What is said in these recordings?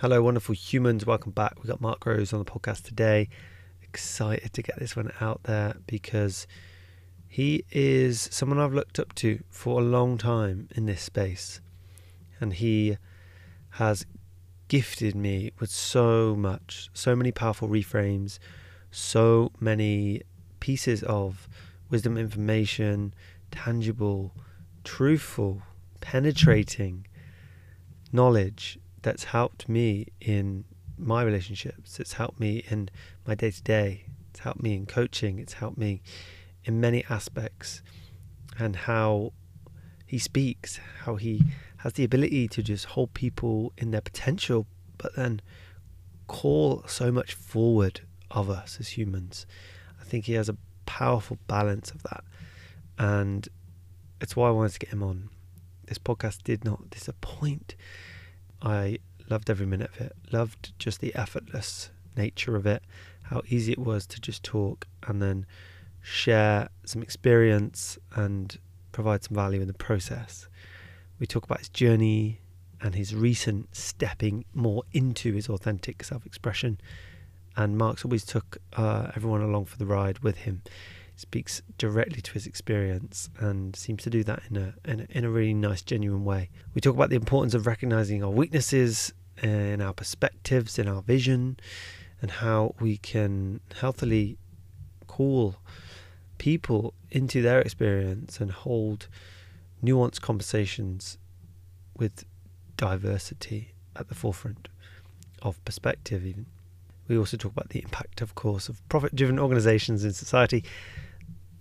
Hello, wonderful humans. Welcome back. We've got Mark Groves on the podcast today. Excited to get this one out there because he is someone I've looked up to for a long time in this space. And he has gifted me with so much, so many powerful reframes, so many pieces of wisdom, information, tangible, truthful, penetrating knowledge that's helped me in my relationships. It's helped me in my day to day. It's helped me in coaching. It's helped me in many aspects. And how he speaks, how he has the ability to just hold people in their potential, but then call so much forward of us as humans. I think he has a powerful balance of that. And it's why I wanted to get him on. This podcast did not disappoint. I loved every minute of it, loved just the effortless nature of it, how easy it was to just talk and then share some experience and provide some value in the process. We talk about his journey and his recent stepping more into his authentic self expression. And Mark's always took uh, everyone along for the ride with him. Speaks directly to his experience and seems to do that in a, in a in a really nice, genuine way. We talk about the importance of recognizing our weaknesses in our perspectives, in our vision, and how we can healthily call people into their experience and hold nuanced conversations with diversity at the forefront of perspective, even. We also talk about the impact, of course, of profit driven organizations in society.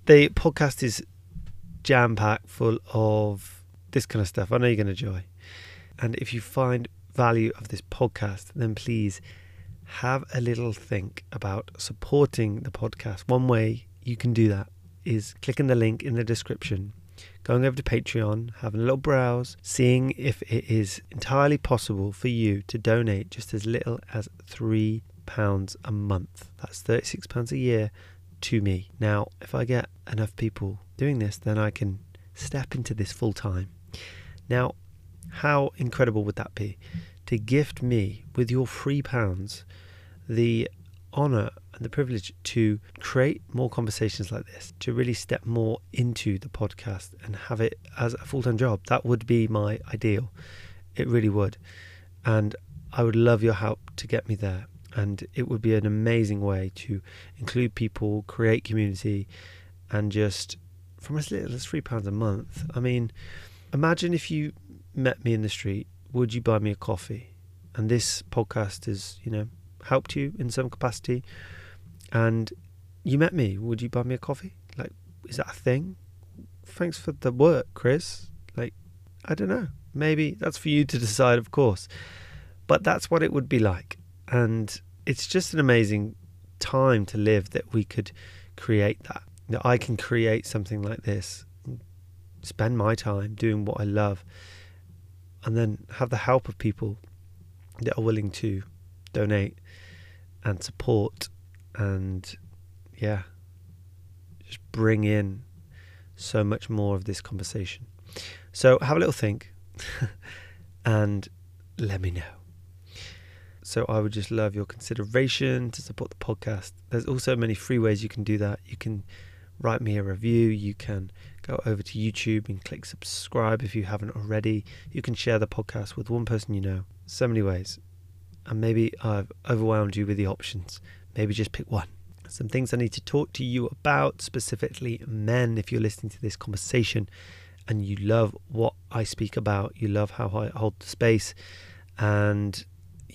The podcast is jam packed full of this kind of stuff. I know you're going to enjoy. And if you find value of this podcast, then please have a little think about supporting the podcast. One way you can do that is clicking the link in the description, going over to Patreon, having a little browse, seeing if it is entirely possible for you to donate just as little as £3 a month. That's £36 a year to me. Now, if I get enough people doing this, then I can step into this full time. Now, how incredible would that be? To gift me with your free pounds the honor and the privilege to create more conversations like this, to really step more into the podcast and have it as a full time job. That would be my ideal. It really would. And I would love your help to get me there. And it would be an amazing way to include people, create community, and just from as little as £3 a month. I mean, imagine if you met me in the street, would you buy me a coffee? And this podcast has, you know, helped you in some capacity. And you met me, would you buy me a coffee? Like, is that a thing? Thanks for the work, Chris. Like, I don't know. Maybe that's for you to decide, of course. But that's what it would be like. And it's just an amazing time to live that we could create that. That I can create something like this, spend my time doing what I love and then have the help of people that are willing to donate and support and yeah just bring in so much more of this conversation so have a little think and let me know so I would just love your consideration to support the podcast. There's also many free ways you can do that. You can write me a review. You can go over to YouTube and click subscribe if you haven't already. You can share the podcast with one person you know. So many ways. And maybe I've overwhelmed you with the options. Maybe just pick one. Some things I need to talk to you about, specifically men, if you're listening to this conversation and you love what I speak about, you love how I hold the space, and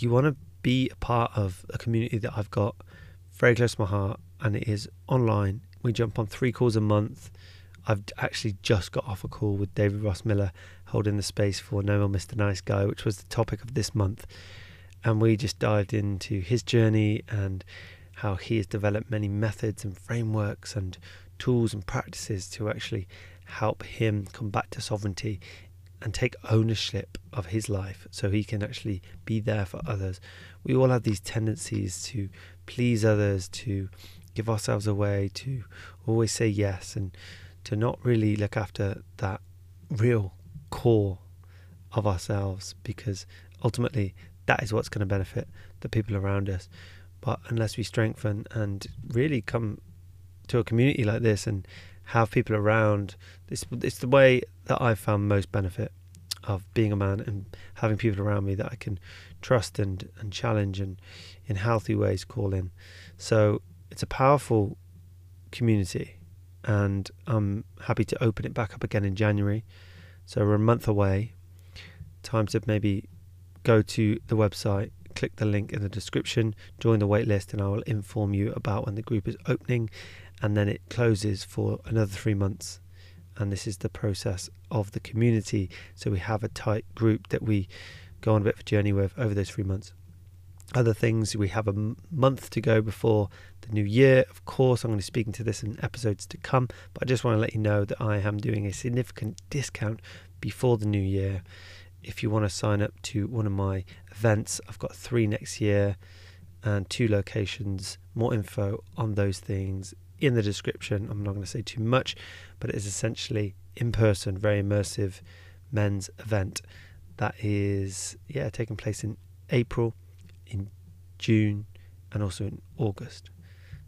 you want to be a part of a community that I've got very close to my heart, and it is online. We jump on three calls a month I've actually just got off a call with David Ross Miller holding the space for No More Mr. Nice Guy, which was the topic of this month. And we just dived into his journey and how he has developed many methods and frameworks and tools and practices to actually help him come back to sovereignty and take ownership of his life so he can actually be there for others. We all have these tendencies to please others, to give ourselves away, to always say yes. And to not really look after that real core of ourselves because ultimately that is what's going to benefit the people around us. But unless we strengthen and really come to a community like this and have people around, this it's the way that I've found most benefit of being a man and having people around me that I can trust and, and challenge and in healthy ways call in. So it's a powerful community and I'm happy to open it back up again in January. So we're a month away. Time to maybe go to the website, click the link in the description, join the waitlist, and I will inform you about when the group is opening. And then it closes for another three months. And this is the process of the community. So we have a tight group that we go on a bit of a journey with over those three months. Other things, we have a month to go before the new year. Of course, I'm going to be speaking to this in episodes to come, but I just want to let you know that I am doing a significant discount before the new year if you want to sign up to one of my events, I've got three next year and two locations. More info on those things in the description. I'm not going to say too much, but it is essentially in person, very immersive men's event that is yeah taking place in April, in June, and also in August.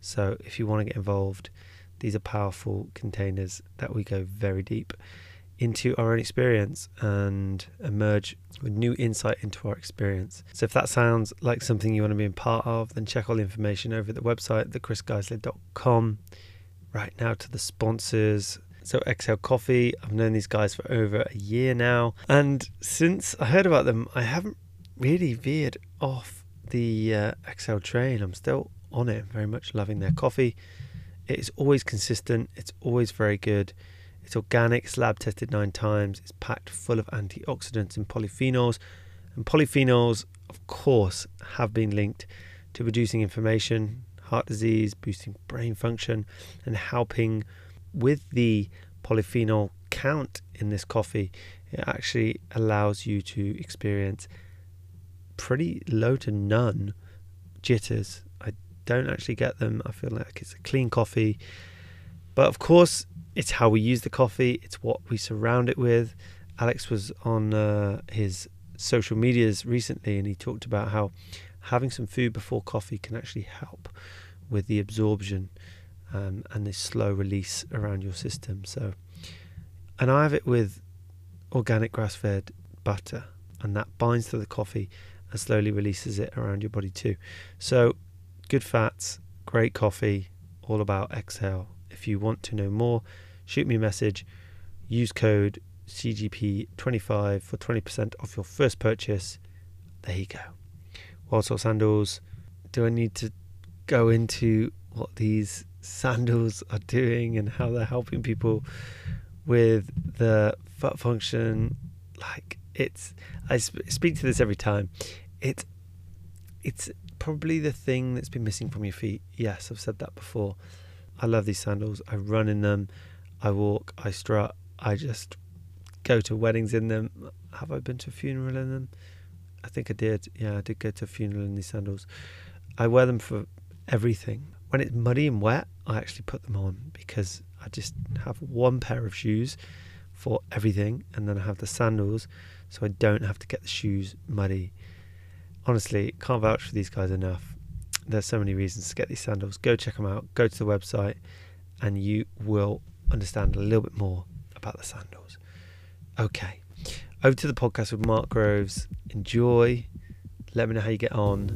So if you want to get involved, these are powerful containers that we go very deep into our own experience and emerge with new insight into our experience. So if that sounds like something you want to be a part of, then check all the information over at the website, thechrisgeisler.com. Right now to the sponsors. So Exhale Coffee, I've known these guys for over a year now. And since I heard about them, I haven't really veered off the uh, Exhale train. I'm still on it, very much loving their coffee. It is always consistent, it's always very good. It's organic, it's lab tested nine times, it's packed full of antioxidants and polyphenols. And polyphenols, of course, have been linked to reducing inflammation, heart disease, boosting brain function, and helping with the polyphenol count in this coffee. It actually allows you to experience pretty low to none jitters. I don't actually get them. I feel like it's a clean coffee. But of course, it's how we use the coffee, it's what we surround it with. Alex was on uh, his social medias recently and he talked about how having some food before coffee can actually help with the absorption um, and the slow release around your system. So, and I have it with organic grass fed butter, and that binds to the coffee and slowly releases it around your body too. So, good fats, great coffee, all about exhale. If you want to know more, shoot me a message. Use code CGP25 for 20% off your first purchase. There you go. Wild Soul Sandals. Do I need to go into what these sandals are doing and how they're helping people with the foot function? Like it's, I speak to this every time. It's, it's probably the thing that's been missing from your feet. Yes, I've said that before. I love these sandals. I run in them. I walk, I strut, I just go to weddings in them. Have I been to a funeral in them? I think I did. Yeah, I did go to a funeral in these sandals. I wear them for everything. When it's muddy and wet, I actually put them on because I just have one pair of shoes for everything, and then I have the sandals so I don't have to get the shoes muddy. Honestly, can't vouch for these guys enough. There's so many reasons to get these sandals. Go check them out. Go to the website, and you will understand a little bit more about the sandals. Okay, over to the podcast with Mark Groves. Enjoy. Let me know how you get on.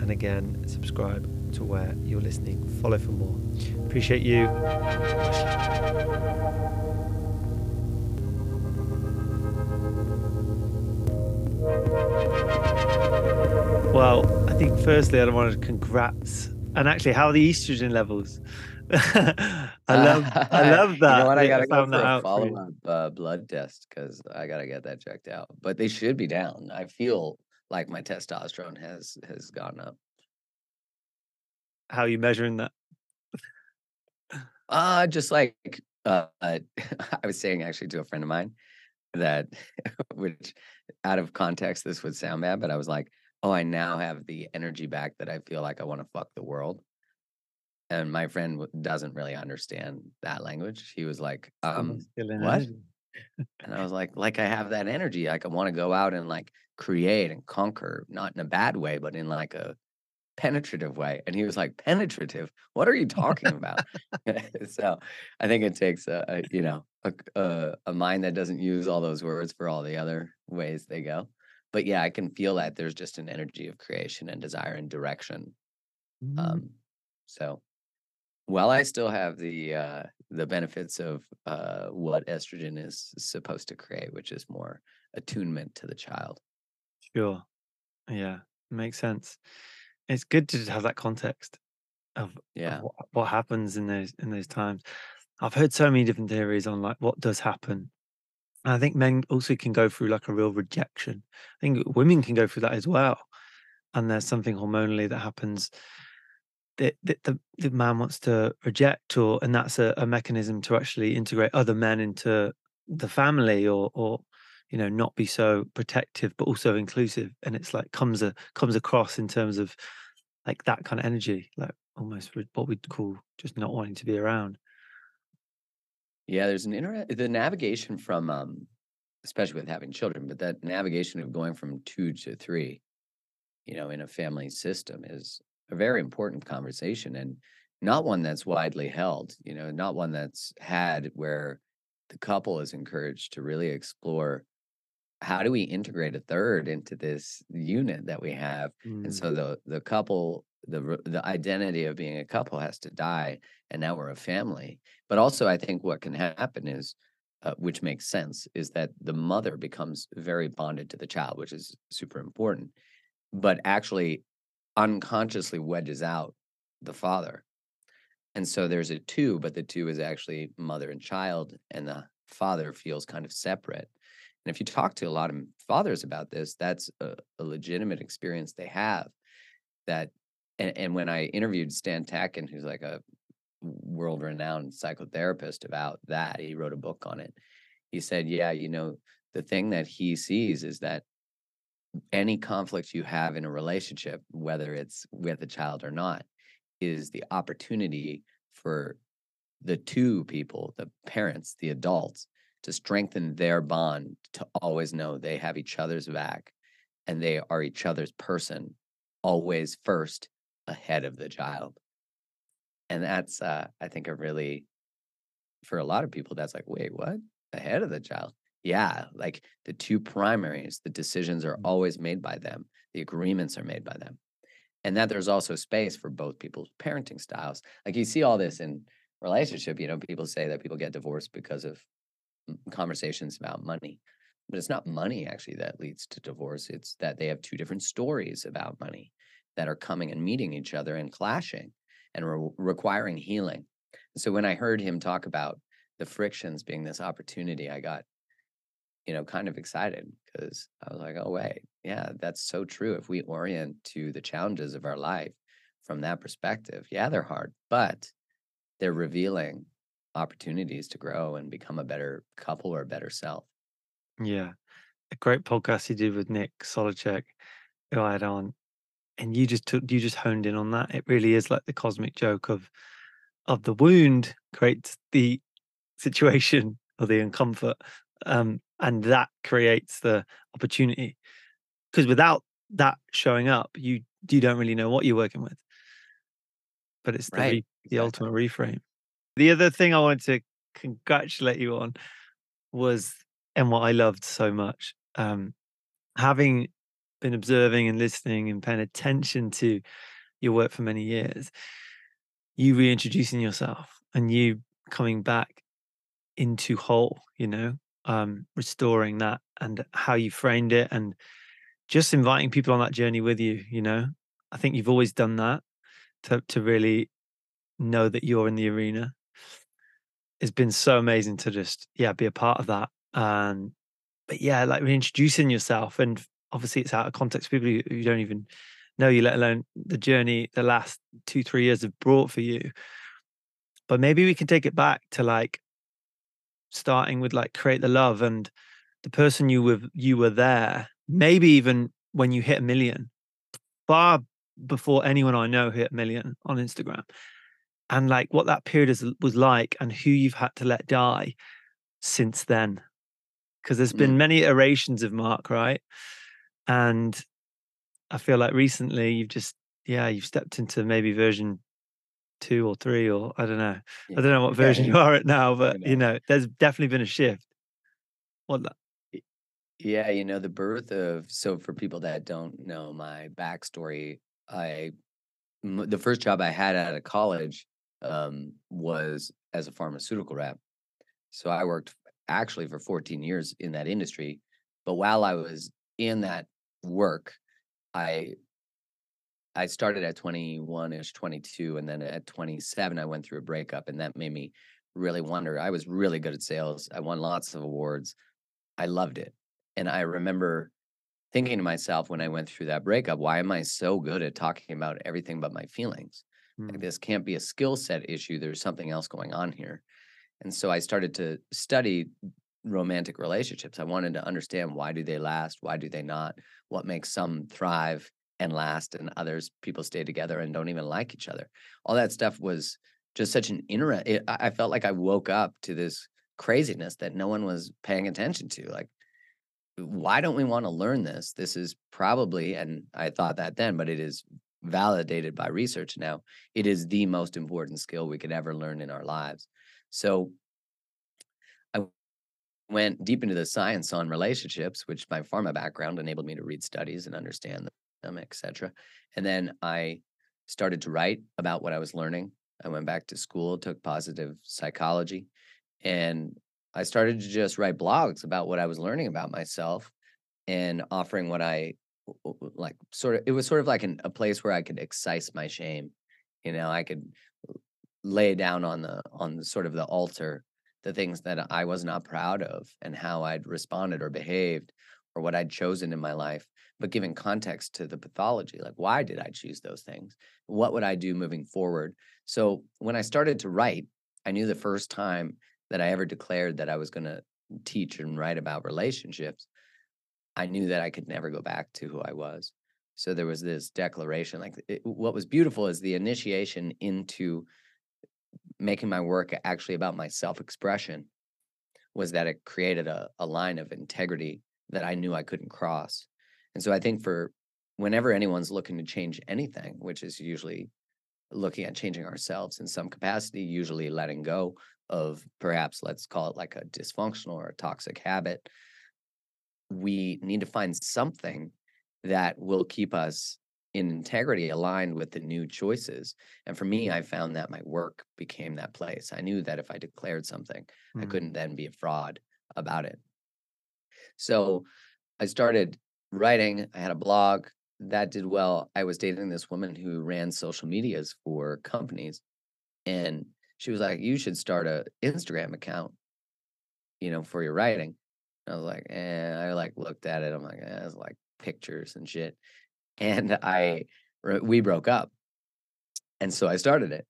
And again, subscribe to where you're listening. Follow for more. Appreciate you. Well, think firstly, I want to congrats. And actually, how are the estrogen levels? I love, I love that. you know what? I gotta go for a follow-up uh, blood test because I gotta get that checked out. But they should be down. I feel like my testosterone has has gone up. How are you measuring that? Uh just like uh, I was saying actually to a friend of mine that, which out of context this would sound bad, but I was like, oh, I now have the energy back that I feel like I want to fuck the world and my friend doesn't really understand that language. He was like, um, "What?" and I was like, "Like I have that energy. Like I want to go out and like create and conquer, not in a bad way, but in like a penetrative way. And he was like, penetrative? What are you talking about? so I think it takes a, a you know, a, a, a mind that doesn't use all those words for all the other ways they go. But yeah, I can feel that there's just an energy of creation and desire and direction. Mm. Um, so while I still have the uh, the benefits of uh, what estrogen is supposed to create, which is more attunement to the child. Sure. Yeah, makes sense. It's good to have that context of, of Yeah. what, what happens in those in those times. I've heard so many different theories on like what does happen. And I think men also can go through like a real rejection. I think women can go through that as well. And there's something hormonally that happens that, that the, the man wants to reject or and that's a, a mechanism to actually integrate other men into the family or or you know not be so protective but also inclusive and it's like comes a comes across in terms of like that kind of energy like almost what we'd call just not wanting to be around Yeah, there's an inter the navigation from um especially with having children, but that navigation of going from two to three, you know, in a family system is a very important conversation and not one that's widely held, you know, not one that's had where the couple is encouraged to really explore how do we integrate a third into this unit that we have. And Mm, so the the couple the the identity of being a couple has to die and now we're a family. But also i think what can happen is uh, which makes sense is that the mother becomes very bonded to the child which is super important but actually unconsciously wedges out the father. And so there's a two but the two is actually mother and child and the father feels kind of separate. And if you talk to a lot of fathers about this that's a, a legitimate experience they have that and, and when I interviewed Stan Tatkin, who's like a world renowned psychotherapist about that, he wrote a book on it. He said, Yeah, you know, the thing that he sees is that any conflict you have in a relationship, whether it's with a child or not, is the opportunity for the two people, the parents, the adults, to strengthen their bond, to always know they have each other's back and they are each other's person, always first ahead of the child. And that's, uh, I think, a really, for a lot of people, that's like, wait, what? Ahead of the child? Yeah, like the two primaries, the decisions are Mm. always made by them, the agreements are made by them. And that there's also space for both people's parenting styles. Like you see all this in relationship, you know, people say that people get divorced because of conversations about money. But it's not money actually that leads to divorce. It's that they have two different stories about money that are coming and meeting each other and clashing and re- requiring healing. So when I heard him talk about the frictions being this opportunity, I got, you know, kind of excited because I was like, oh, wait, yeah, that's so true. If we orient to the challenges of our life from that perspective, yeah, they're hard, but they're revealing opportunities to grow and become a better couple or a better self. yeah a great podcast you did with nick solacek who i had on and you just took you just honed in on that. It really is like the cosmic joke of of the wound creates the situation or the uncomfort um and that creates the opportunity. Because without that showing up you you don't really know what you're working with. But it's the Right. re- the ultimate reframe. The other thing i wanted to congratulate you on was and what i loved so much um having been observing and listening and paying attention to your work for many years you reintroducing yourself and you coming back into whole you know um restoring that and how you framed it and just inviting people on that journey with you you know? I think you've always done that to to really know that you're in the arena. It's been so amazing to just yeah be a part of that and but yeah like reintroducing yourself and obviously it's out of context people who, who don't even know you let alone the journey the last two three years have brought for you. But maybe we can take it back to like starting with like create the love and the person you were you were there maybe even when you hit a million far before anyone i know hit a million on instagram. And like what that period is, was like and who you've had to let die since then. Because there's been Mm. many iterations of mark right And I feel like recently you've just yeah, you've stepped into maybe version 2 or 3 or I don't know. Yeah. I don't know what Yeah, version you are at now, but, you know. know, there's definitely been a shift. What the yeah, you know, the birth of so for people that don't know my backstory, I m the first job I had out of college, um, was as a pharmaceutical rep. So I worked actually for 14 years in that industry, but while I was in that work, I I started at 21-ish, 22, and then at 27, I went through a breakup, and that made me really wonder. I was really good at sales. I won lots of awards. I loved it. And I remember thinking to myself when I went through that breakup, why am I so good at talking about everything but my feelings? Like Mm, this can't be a skill set issue. There's something else going on here. And so I started to study romantic relationships. I wanted to understand why do they last? Why do they not? What makes some thrive and last and others people stay together and don't even like each other. All that stuff was just such an interest. I felt like I woke up to this craziness that no one was paying attention to. Like, why don't we want to learn this? This is probably, and I thought that then, but it is validated by research now. It is the most important skill we could ever learn in our lives. So went deep into the science on relationships, which my pharma background enabled me to read studies and understand them, et cetera. And then I started to write about what I was learning. I went back to school, took positive psychology, and I started to just write blogs about what I was learning about myself and offering what I like sort of it was sort of like an, a place where I could excise my shame. You know, I could lay down on the on the sort of the altar the things that I was not proud of and how I'd responded or behaved or what I'd chosen in my life, but giving context to the pathology, like why did I choose those things? What would I do moving forward? So when I started to write, I knew the first time that I ever declared that I was going to teach and write about relationships, I knew that I could never go back to who I was. So there was this declaration. Like it, what was beautiful is the initiation into making my work actually about my self-expression was that it created a, a line of integrity that I knew I couldn't cross. And so I think for whenever anyone's looking to change anything, which is usually looking at changing ourselves in some capacity, usually letting go of perhaps let's call it like a dysfunctional or a toxic habit, we need to find something that will keep us in integrity aligned with the new choices. And for me, I found that my work became that place. I knew that if I declared something, I mm, couldn't then be a fraud about it. So I started writing. I had a blog that did well. I was dating this woman who ran social medias for companies, and she was like, "You should start a Instagram account, you know, for your writing." I was like, "Eh." I like looked at it. I'm like, eh, "It's like pictures and shit." And I, we broke up, and so I started it.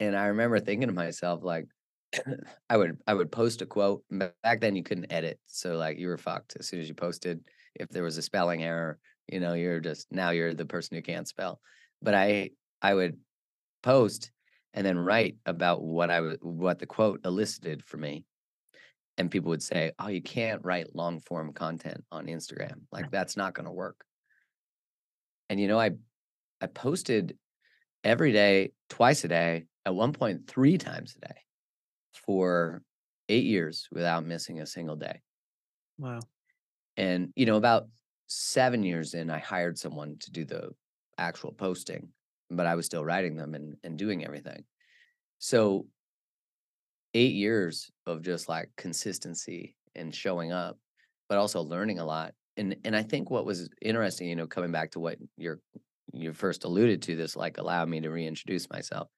And I remember thinking to myself, like, I would I would post a quote. Back then, you couldn't edit, so like you were fucked as soon as you posted. If there was a spelling error, you know, you're just now you're the person who can't spell. But I I would post and then write about what I was what the quote elicited for me, and people would say, "Oh, you can't write long form content on Instagram. Like that's not going to work." And you know, I I posted every day, twice a day, at one point three times a day for 8 years without missing a single day. wow. And, you know, about 7 years in, I hired someone to do the actual posting, but I was still writing them and and doing everything. So, 8 years of just, like, consistency and showing up, but also learning a lot. And and I think what was interesting, you know, coming back to what you're you first alluded to this, like, allow me to reintroduce myself,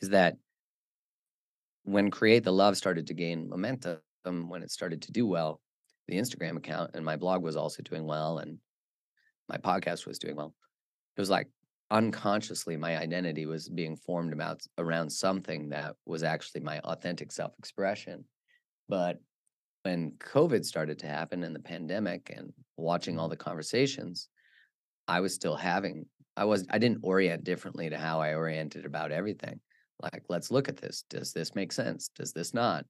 is that when Create the Love started to gain momentum, when it started to do well, the Instagram account and my blog was also doing well and my podcast was doing well. It was like unconsciously my identity was being formed about around something that was actually my authentic self-expression. But when COVID started to happen and the pandemic and watching all the conversations, I was still having I was I didn't orient differently to how I oriented about everything. Like, let's look at this. Does this make sense? Does this not?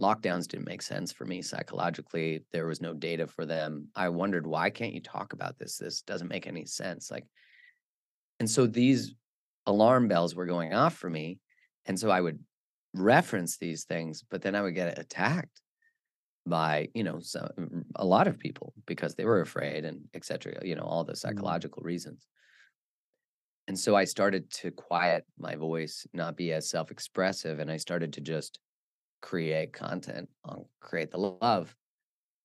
lockdowns didn't make sense for me psychologically. There was no data for them. I wondered, why can't you talk about this? This doesn't make any sense. Like, and so these alarm bells were going off for me. And so I would reference these things, but then I would get attacked by, you know, so, a lot of people because they were afraid and etc. You know, all the Mm. psychological reasons. And so I started to quiet my voice, not be as self-expressive, and I started to just create content on Create the Love,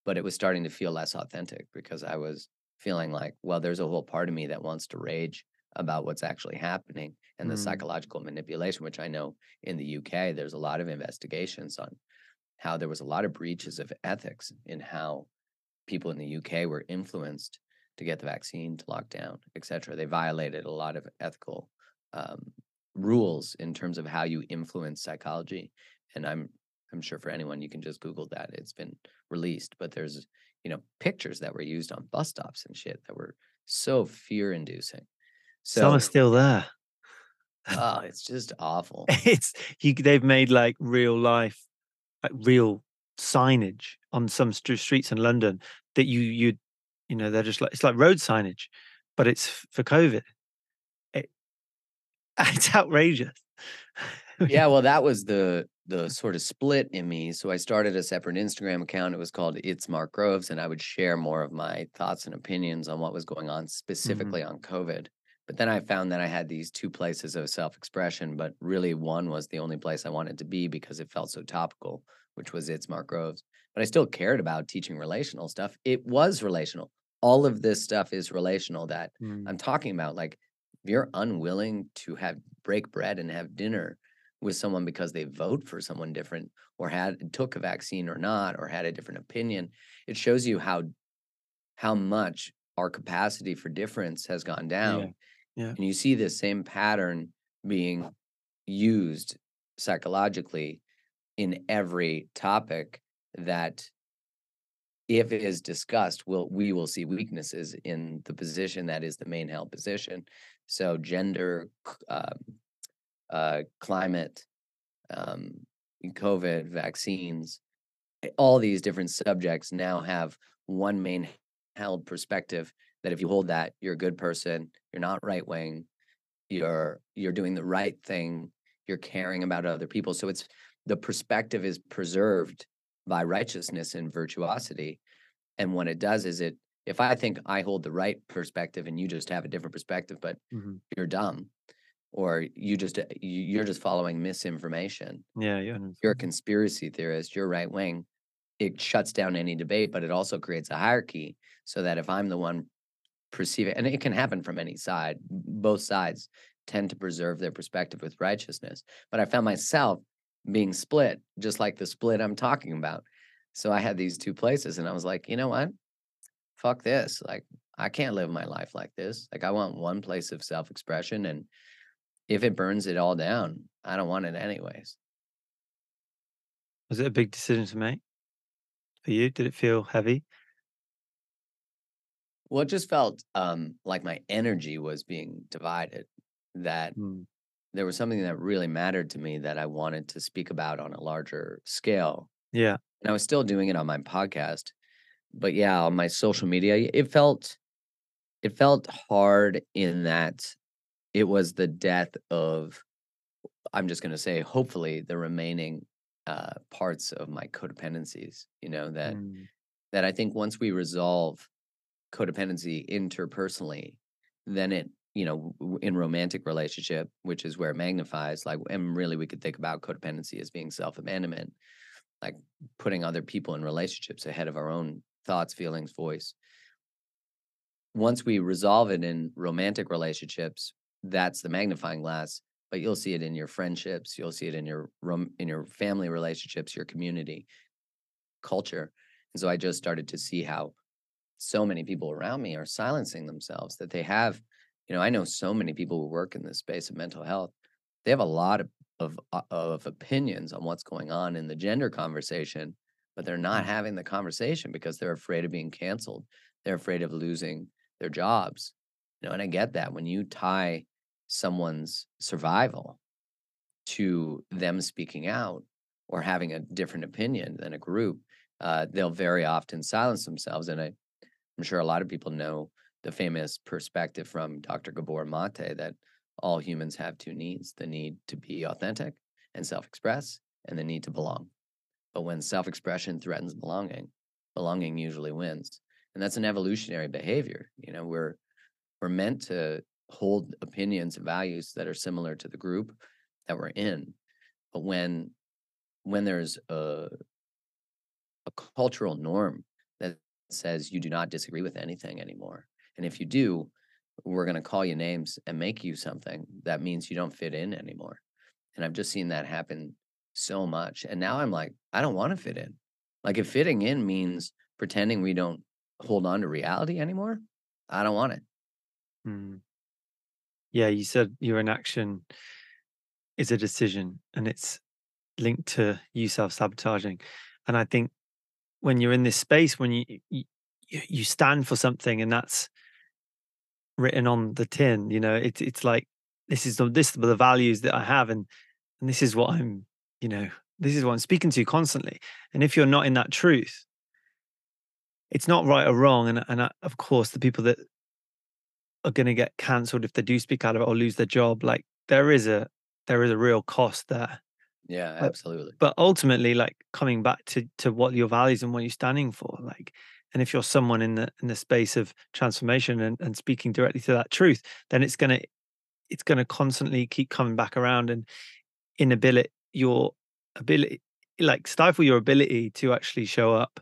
but it was starting to feel less authentic because I was feeling like, well, there's a whole part of me that wants to rage about what's actually happening and the Mm. psychological manipulation, which I know in the UK, there's a lot of investigations on how there was a lot of breaches of ethics in how people in the UK were influenced to get the vaccine to lock down, et cetera. They violated a lot of ethical um, rules in terms of how you influence psychology. And I'm I'm sure for anyone you can just Google that. It's been released, but there's you know pictures that were used on bus stops and shit that were so fear inducing. So Some are still there. oh, it's just awful. It's you. They've made like real life, real signage on some str- streets in London that you you you know they're just like it's like road signage, but it's f- for COVID. It, it's outrageous. Yeah, well, that was the the sort of split in me. So I started a separate Instagram account. It was called It's Mark Groves, and I would share more of my thoughts and opinions on what was going on Mhm. specifically on COVID. But then I found that I had these two places of self-expression, but really one was the only place I wanted to be because it felt so topical, which was It's Mark Groves. But I still cared about teaching relational stuff. It was relational. All of this stuff is relational that Mm. I'm talking about. Like, if you're unwilling to have break bread and have dinner with someone because they vote for someone different or had took a vaccine or not or had a different opinion, it shows you how how much our capacity for difference has gone down. Yeah. And you see this same pattern being used psychologically in every topic that if it is discussed, will we will see weaknesses in the position that is the main held position. So gender, um, uh, climate, um, COVID, vaccines, all these different subjects now have one main held perspective that if you hold that, you're a good person, you're not right wing, you're you're doing the right thing, you're caring about other people. So it's the perspective is preserved by righteousness and virtuosity. And what it does is it if I think I hold the right perspective and you just have a different perspective, but Mhm. you're dumb or you just uh, you- you're just following misinformation Yeah, yeah. you're a conspiracy theorist you're right wing it shuts down any debate but it also creates a hierarchy so that if i'm the one perceiving and it can happen from any side both sides tend to preserve their perspective with righteousness but i found myself being split just like the split i'm talking about so i had these two places and i was like you know what fuck this like i can't live my life like this like i want one place of self-expression and if it burns it all down i don't want it anyways Was it a big decision to make for you? Did it feel heavy? Well, it just felt um, like my energy was being divided. That Mm. there was something that really mattered to me that I wanted to speak about on a larger scale. Yeah. And I was still doing it on my podcast. But yeah, on my social media, it felt it felt hard in that it was the death of I'm just going to say hopefully the remaining uh, parts of my codependencies, you know, that Mm. that I think once we resolve codependency interpersonally, then it, you know, in romantic relationship, which is where it magnifies, like, and really we could think about codependency as being self abandonment, like putting other people in relationships ahead of our own thoughts, feelings, voice. Once we resolve it in romantic relationships, that's the magnifying glass. But you'll see it in your friendships, you'll see it in your room in your family relationships, your community, culture. And so I just started to see how so many people around me are silencing themselves that they have you know i know so many people who work in this space of mental health they have a lot of of, uh, of opinions on what's going on in the gender conversation but they're not Mm. having the conversation because they're afraid of being canceled they're afraid of losing their jobs you know and i get that when you tie someone's survival to them speaking out or having a different opinion than a group, uh, they'll very often silence themselves. And I, I'm sure a lot of people know the famous perspective from Dr. Gabor Mate that all humans have two needs the need to be authentic and self express, and the need to belong. But when self expression threatens belonging, belonging usually wins. And that's an evolutionary behavior. You know, we're we're meant to hold opinions and values that are similar to the group that we're in. But when when there's a a cultural norm says you do not disagree with anything anymore. And if you do, we're going to call you names and make you something that means you don't fit in anymore. And I've just seen that happen so much. And now I'm like, I don't want to fit in. Like if fitting in means pretending we don't hold on to reality anymore, I don't want it. Mm. Yeah, you said your inaction is a decision and it's linked to you self-sabotaging. And I think when you're in this space, when you you, you stand for something and that's written on the tin, you know, it's it's like this is the this are the values that I have and and this is what I'm, you know, this is what I'm speaking to constantly. And if you're not in that truth, it's not right or wrong. And and I, of course, the people that are going to get cancelled if they do speak out of it or lose their job, like there is a there is a real cost there. Yeah, But absolutely. but ultimately, like coming back to to what your values and what you're standing for, like, and if you're someone in the in the space of transformation and, and speaking directly to that truth, then it's gonna it's gonna constantly keep coming back around and inability your ability like stifle your ability to actually show up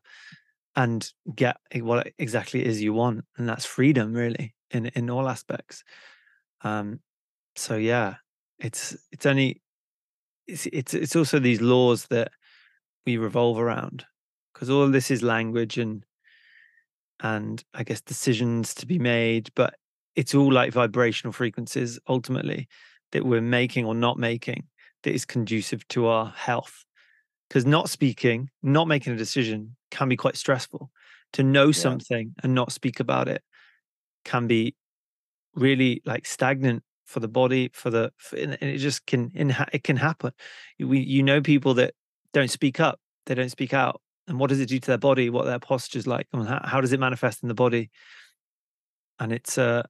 and get what exactly it is you want and that's freedom really in in all aspects um so yeah it's it's only it's it's it's also these laws that we revolve around because all of this is language and and i guess decisions to be made but it's all like vibrational frequencies ultimately that we're making or not making that is conducive to our health because not speaking not making a decision can be quite stressful to know Yeah. something and not speak about it can be really like stagnant for the body for the for, and it just can it can happen. We you know people that don't speak up they don't speak out and what does it do to their body what their posture's like and how, how does it manifest in the body? And it's uh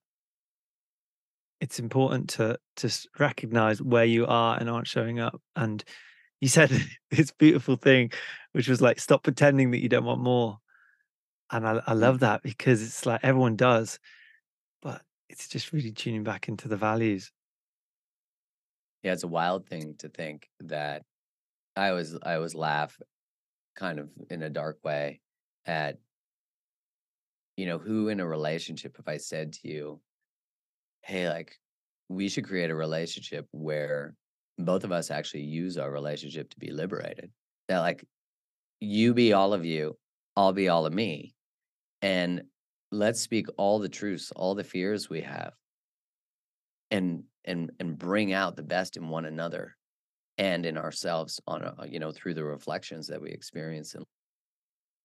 it's important to to recognize where you are and aren't showing up. And you said this beautiful thing which was like stop pretending that you don't want more. And I, I Mm. love that because it's like everyone does it's just really tuning back into the values Yeah, it's a wild thing to think that I always I always laugh kind of in a dark way at you know who in a relationship if I said to you, "Hey, like we should create a relationship where both of us actually use our relationship to be liberated." That like you be all of you, I'll be all of me, and let's speak all the truths, all the fears we have and and and bring out the best in one another and in ourselves on a, you know through the reflections that we experience in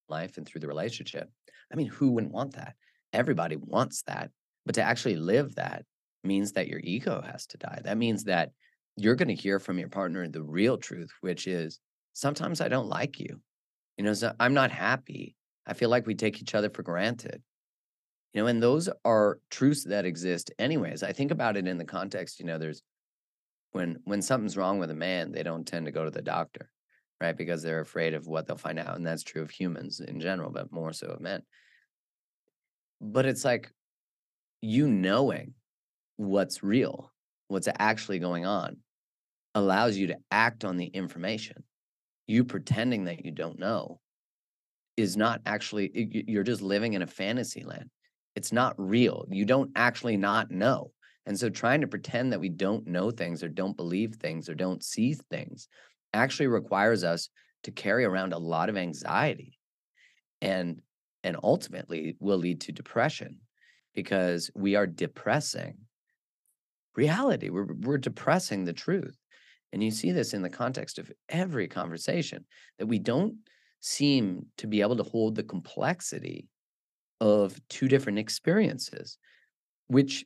life and through the relationship. I mean who wouldn't want that? Everybody wants that but to actually live that means that your ego has to die. That means that you're going to hear from your partner the real truth which is sometimes i don't like you. You know so i'm not happy. I feel like we take each other for granted you know and those are truths that exist anyways i think about it in the context you know there's when when something's wrong with a man, they don't tend to go to the doctor, right? Because they're afraid of what they'll find out. And that's true of humans in general, but more so of men. But it's like you knowing what's real, what's actually going on, allows you to act on the information. You pretending that you don't know is not actually, you're just living in a fantasy land. It's not real. You don't actually not know. And so trying to pretend that we don't know things or don't believe things or don't see things actually requires us to carry around a lot of anxiety and and ultimately will lead to depression because we are depressing reality. We're we're depressing the truth. And you see this in the context of every conversation that we don't seem to be able to hold the complexity of two different experiences, which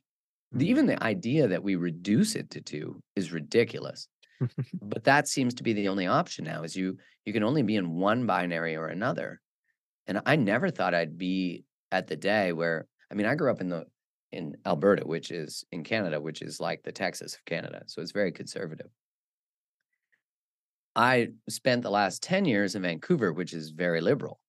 the, Mm. even the idea that we reduce it to two is ridiculous. But that seems to be the only option now is you you can only be in one binary or another. And I never thought I'd be at the day where I mean, I grew up in the in Alberta, which is in Canada, which is like the Texas of Canada. So it's very conservative. I spent the last 10 years in Vancouver, which is very liberal.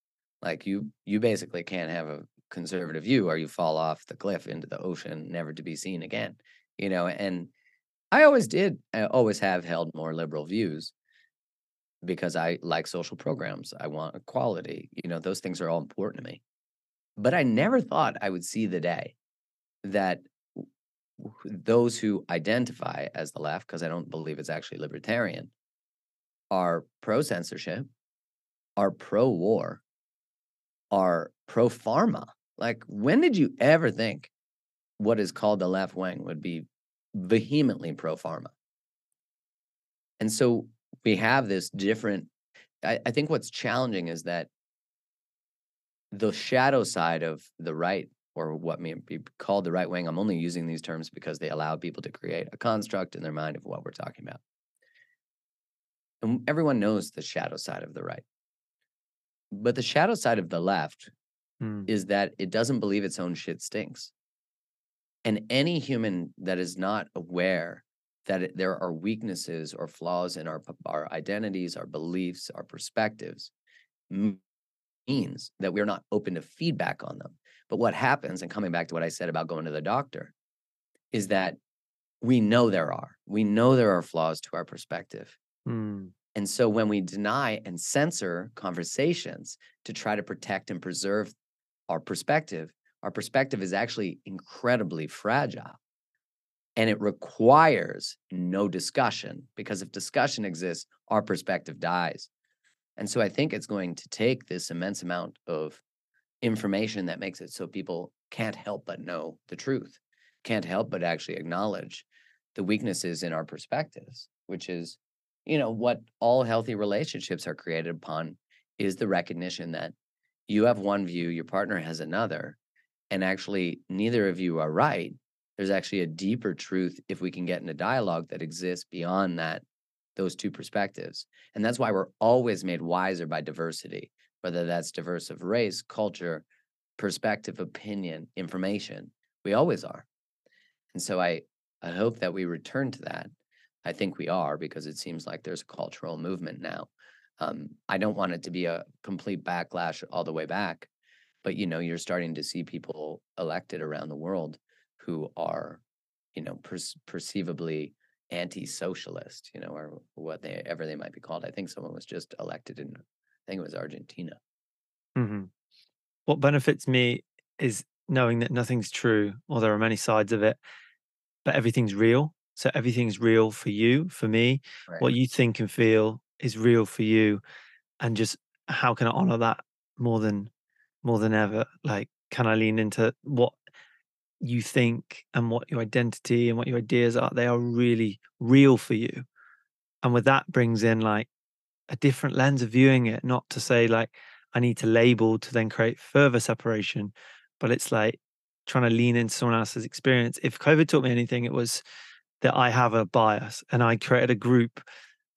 Like you you basically can't have a conservative view or you fall off the cliff into the ocean, never to be seen again. You know, and I always did, I always have held more liberal views because I like social programs. I want equality. You know, those things are all important to me. But I never thought I would see the day that those who identify as the left, because I don't believe it's actually libertarian, are pro censorship, are pro war, are pro pharma. Like, when did you ever think what is called the left wing would be vehemently pro pharma? And so we have this different. I, I think what's challenging is that the shadow side of the right, or what may be called the right wing, I'm only using these terms because they allow people to create a construct in their mind of what we're talking about. And everyone knows the shadow side of the right. But the shadow side of the left Mm. is that it doesn't believe its own shit stinks. And any human that is not aware that it, there are weaknesses or flaws in our our identities, our beliefs, our perspectives, means that we're not open to feedback on them. But what happens, and coming back to what I said about going to the doctor, is that we know there are. We know there are flaws to our perspective. Mm. And so when we deny and censor conversations to try to protect and preserve our perspective, our perspective is actually incredibly fragile. And it requires no discussion because if discussion exists, our perspective dies. And so I think it's going to take this immense amount of information that makes it so people can't help but know the truth, can't help but actually acknowledge the weaknesses in our perspectives, which is, you know, what all healthy relationships are created upon is the recognition that you have one view, your partner has another, and actually neither of you are right. There's actually a deeper truth if we can get in a dialogue that exists beyond that those two perspectives. And that's why we're always made wiser by diversity, whether that's diverse of race, culture, perspective, opinion, information. We always are. And so I I hope that we return to that. I think we are because it seems like there's a cultural movement now. Um, I don't want it to be a complete backlash all the way back, but you know, you're starting to see people elected around the world who are, you know, perce- perceivably anti-socialist, you know, or what they ever they might be called. I think someone was just elected in, I think it was Argentina. hmm What benefits me is knowing that nothing's true or there are many sides of it, but everything's real. So everything's real for you, for me. Right. What you think and feel is real for you. And just how can I honor that more than more than ever? Like, can I lean into what you think and what your identity and what your ideas are? They are really real for you. And with that brings in like a different lens of viewing it, not to say like I need to label to then create further separation, but it's like trying to lean into someone else's experience. If COVID taught me anything, it was that I have a bias and I created a group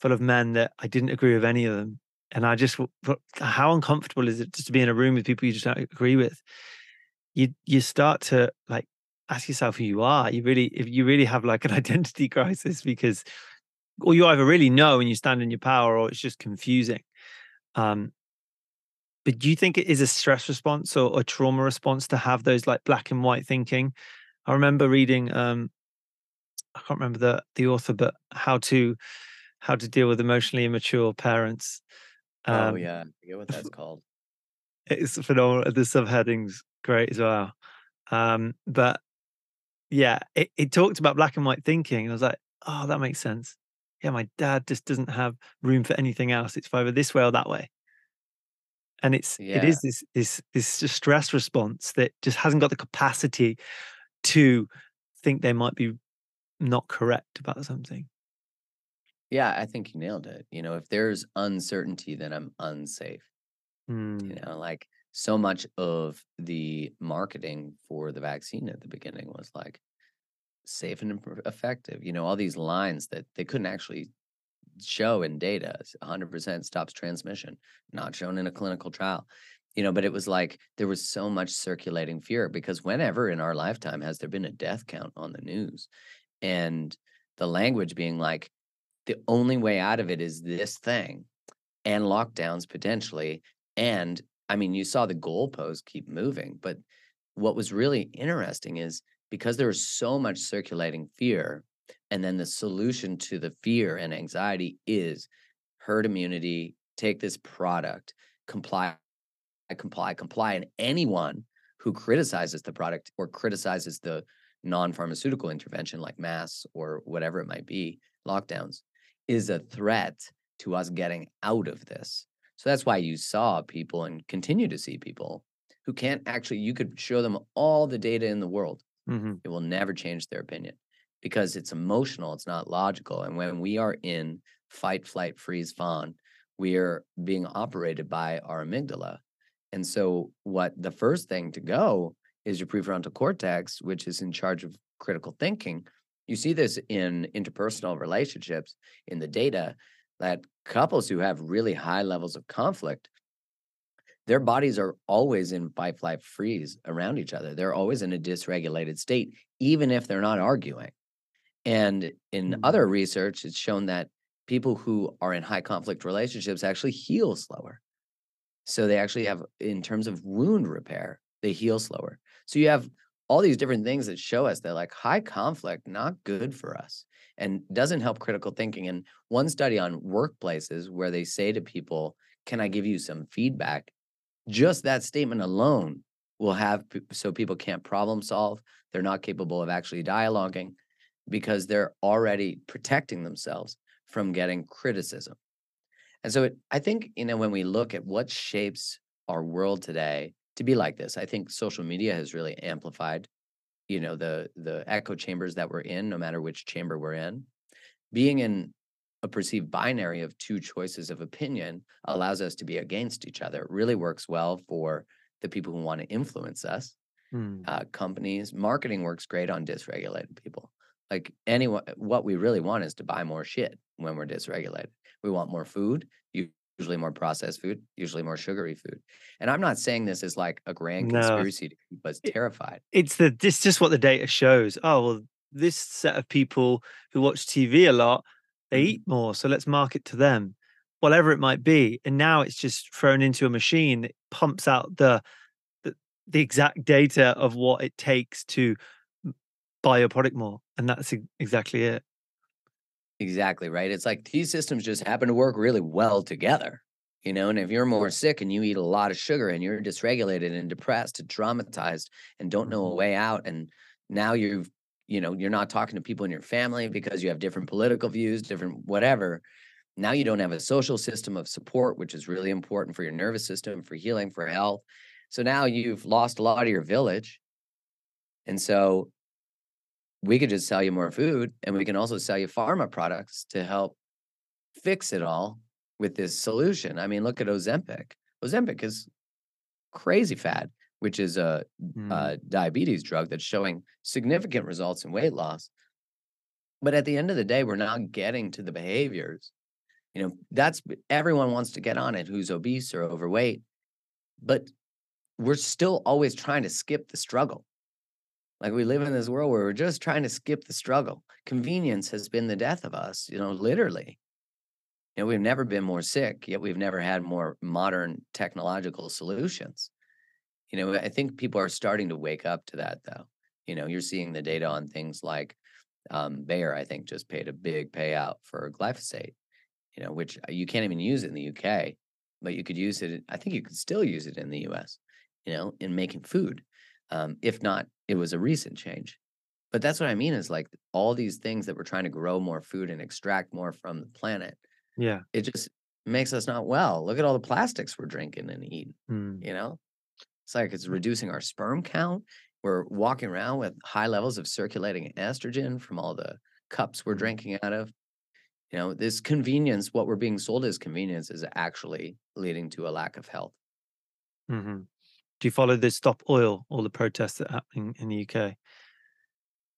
full of men that I didn't agree with any of them. And I just, how uncomfortable is it just to be in a room with people you just don't agree with? You you start to like ask yourself who you are. You really, if you really have like an identity crisis because, or you either really know and you stand in your power, or it's just confusing. Um, but do you think it is a stress response or a trauma response to have those like black and white thinking? I remember reading um I can't remember the the author, but how to how to deal with emotionally immature parents. Oh Um yeah, I forget what that's called. it's phenomenal. The subheading's great as well. Um, but yeah, it, it talked about black and white thinking. I was like, oh, that makes sense. Yeah, my dad just doesn't have room for anything else. It's either this way or that way. And it's it Yeah. is this this this stress response that just hasn't got the capacity to think they might be not correct about something. Yeah, I think you nailed it. You know, if there's uncertainty, then I'm unsafe. You Mm, know, like so much of the marketing for the vaccine at the beginning was like safe and effective. You know, all these lines that they couldn't actually show in data. 100% stops transmission, not shown in a clinical trial. You know, but it was like there was so much circulating fear because whenever in our lifetime has there been a death count on the news? And the language being like, the only way out of it is this thing and lockdowns potentially. And I mean, you saw the goalposts keep moving, but what was really interesting is because there was so much circulating fear, and then the solution to the fear and anxiety is herd immunity, take this product, comply, comply, comply. And anyone who criticizes the product or criticizes the non pharmaceutical intervention like masks or whatever it might be, lockdowns, is a threat to us getting out of this. So that's why you saw people and continue to see people who can't actually, you could show them all the data in the world. Mm-hmm. It will never change their opinion because it's emotional, it's not logical. And when we are in fight, flight, freeze, fawn, we are being operated by our amygdala. And so, what the first thing to go is your prefrontal cortex, which is in charge of critical thinking. You see this in interpersonal relationships in the data that couples who have really high levels of conflict, their bodies are always in fight, flight, freeze around each other. They're always in a dysregulated state, even if they're not arguing. And in Mm. other research, it's shown that people who are in high conflict relationships actually heal slower. So they actually have, in terms of wound repair, they heal slower. So you have all these different things that show us that like high conflict, not good for us and doesn't help critical thinking. And one study on workplaces where they say to people, Can I give you some feedback? Just that statement alone will have so people can't problem solve. They're not capable of actually dialoguing because they're already protecting themselves from getting criticism. And so it, I think, you know, when we look at what shapes our world today to be like this, I think social media has really amplified, you know, the the echo chambers that we're in, no matter which chamber we're in. Being in a perceived binary of two choices of opinion allows us to be against each other. It really works well for the people who want to influence us Mm. uh, companies. Marketing works great on dysregulated people. Like anyone, what we really want is to buy more shit when we're dysregulated. We want more food, u- usually more processed food, usually more sugary food. And I'm not saying this is like a grand No. conspiracy to keep us terrified. It's the it's just what the data shows. Oh well, this set of people who watch TV a lot, they Mhm. eat more, so let's market to them, whatever it might be. And now it's just thrown into a machine that pumps out the the, the exact data of what it takes to buy your product more, and that's exactly it. Exactly right. It's like these systems just happen to work really well together. You know, and if you're more sick and you eat a lot of sugar and you're dysregulated and depressed and traumatized and don't know a Mhm. way out, and now you've, you know, you're not talking to people in your family because you have different political views, different whatever. Now you don't have a social system of support, which is really important for your nervous system, for healing, for health. So now you've lost a lot of your village. And so we could just sell you more food and we can also sell you pharma products to help fix it all with this solution. I mean, look at Ozempic. Ozempic is crazy fad, which is a, Mm. a diabetes drug that's showing significant results in weight loss. But at the end of the day, we're not getting to the behaviors. You know, that's everyone wants to get on it who's obese or overweight, but we're still always trying to skip the struggle. Like we live in this world where we're just trying to skip the struggle. Convenience has been the death of us, you know, literally. You know, we've never been more sick, yet we've never had more modern technological solutions. You know, I think people are starting to wake up to that, though. You know, you're seeing the data on things like um, Bayer, I think, just paid a big payout for glyphosate, you know, which uh, you can't even use it in the UK, but you could use it. I think you could still use it in the US, you know, in making food. Um, if not, it was a recent change. But that's what I mean is like all these things that we're trying to grow more food and extract more from the planet Yeah. it just makes us not well. Look at all the plastics we're drinking and eating, Mm. you know? It's like it's reducing our sperm count. We're walking around with high levels of circulating estrogen from all the cups we're Mhm. drinking out of. You know, this convenience, what we're being sold as convenience, is actually leading to a lack of health. hmm Do you follow the Stop Oil, all the protests that are happening in the UK?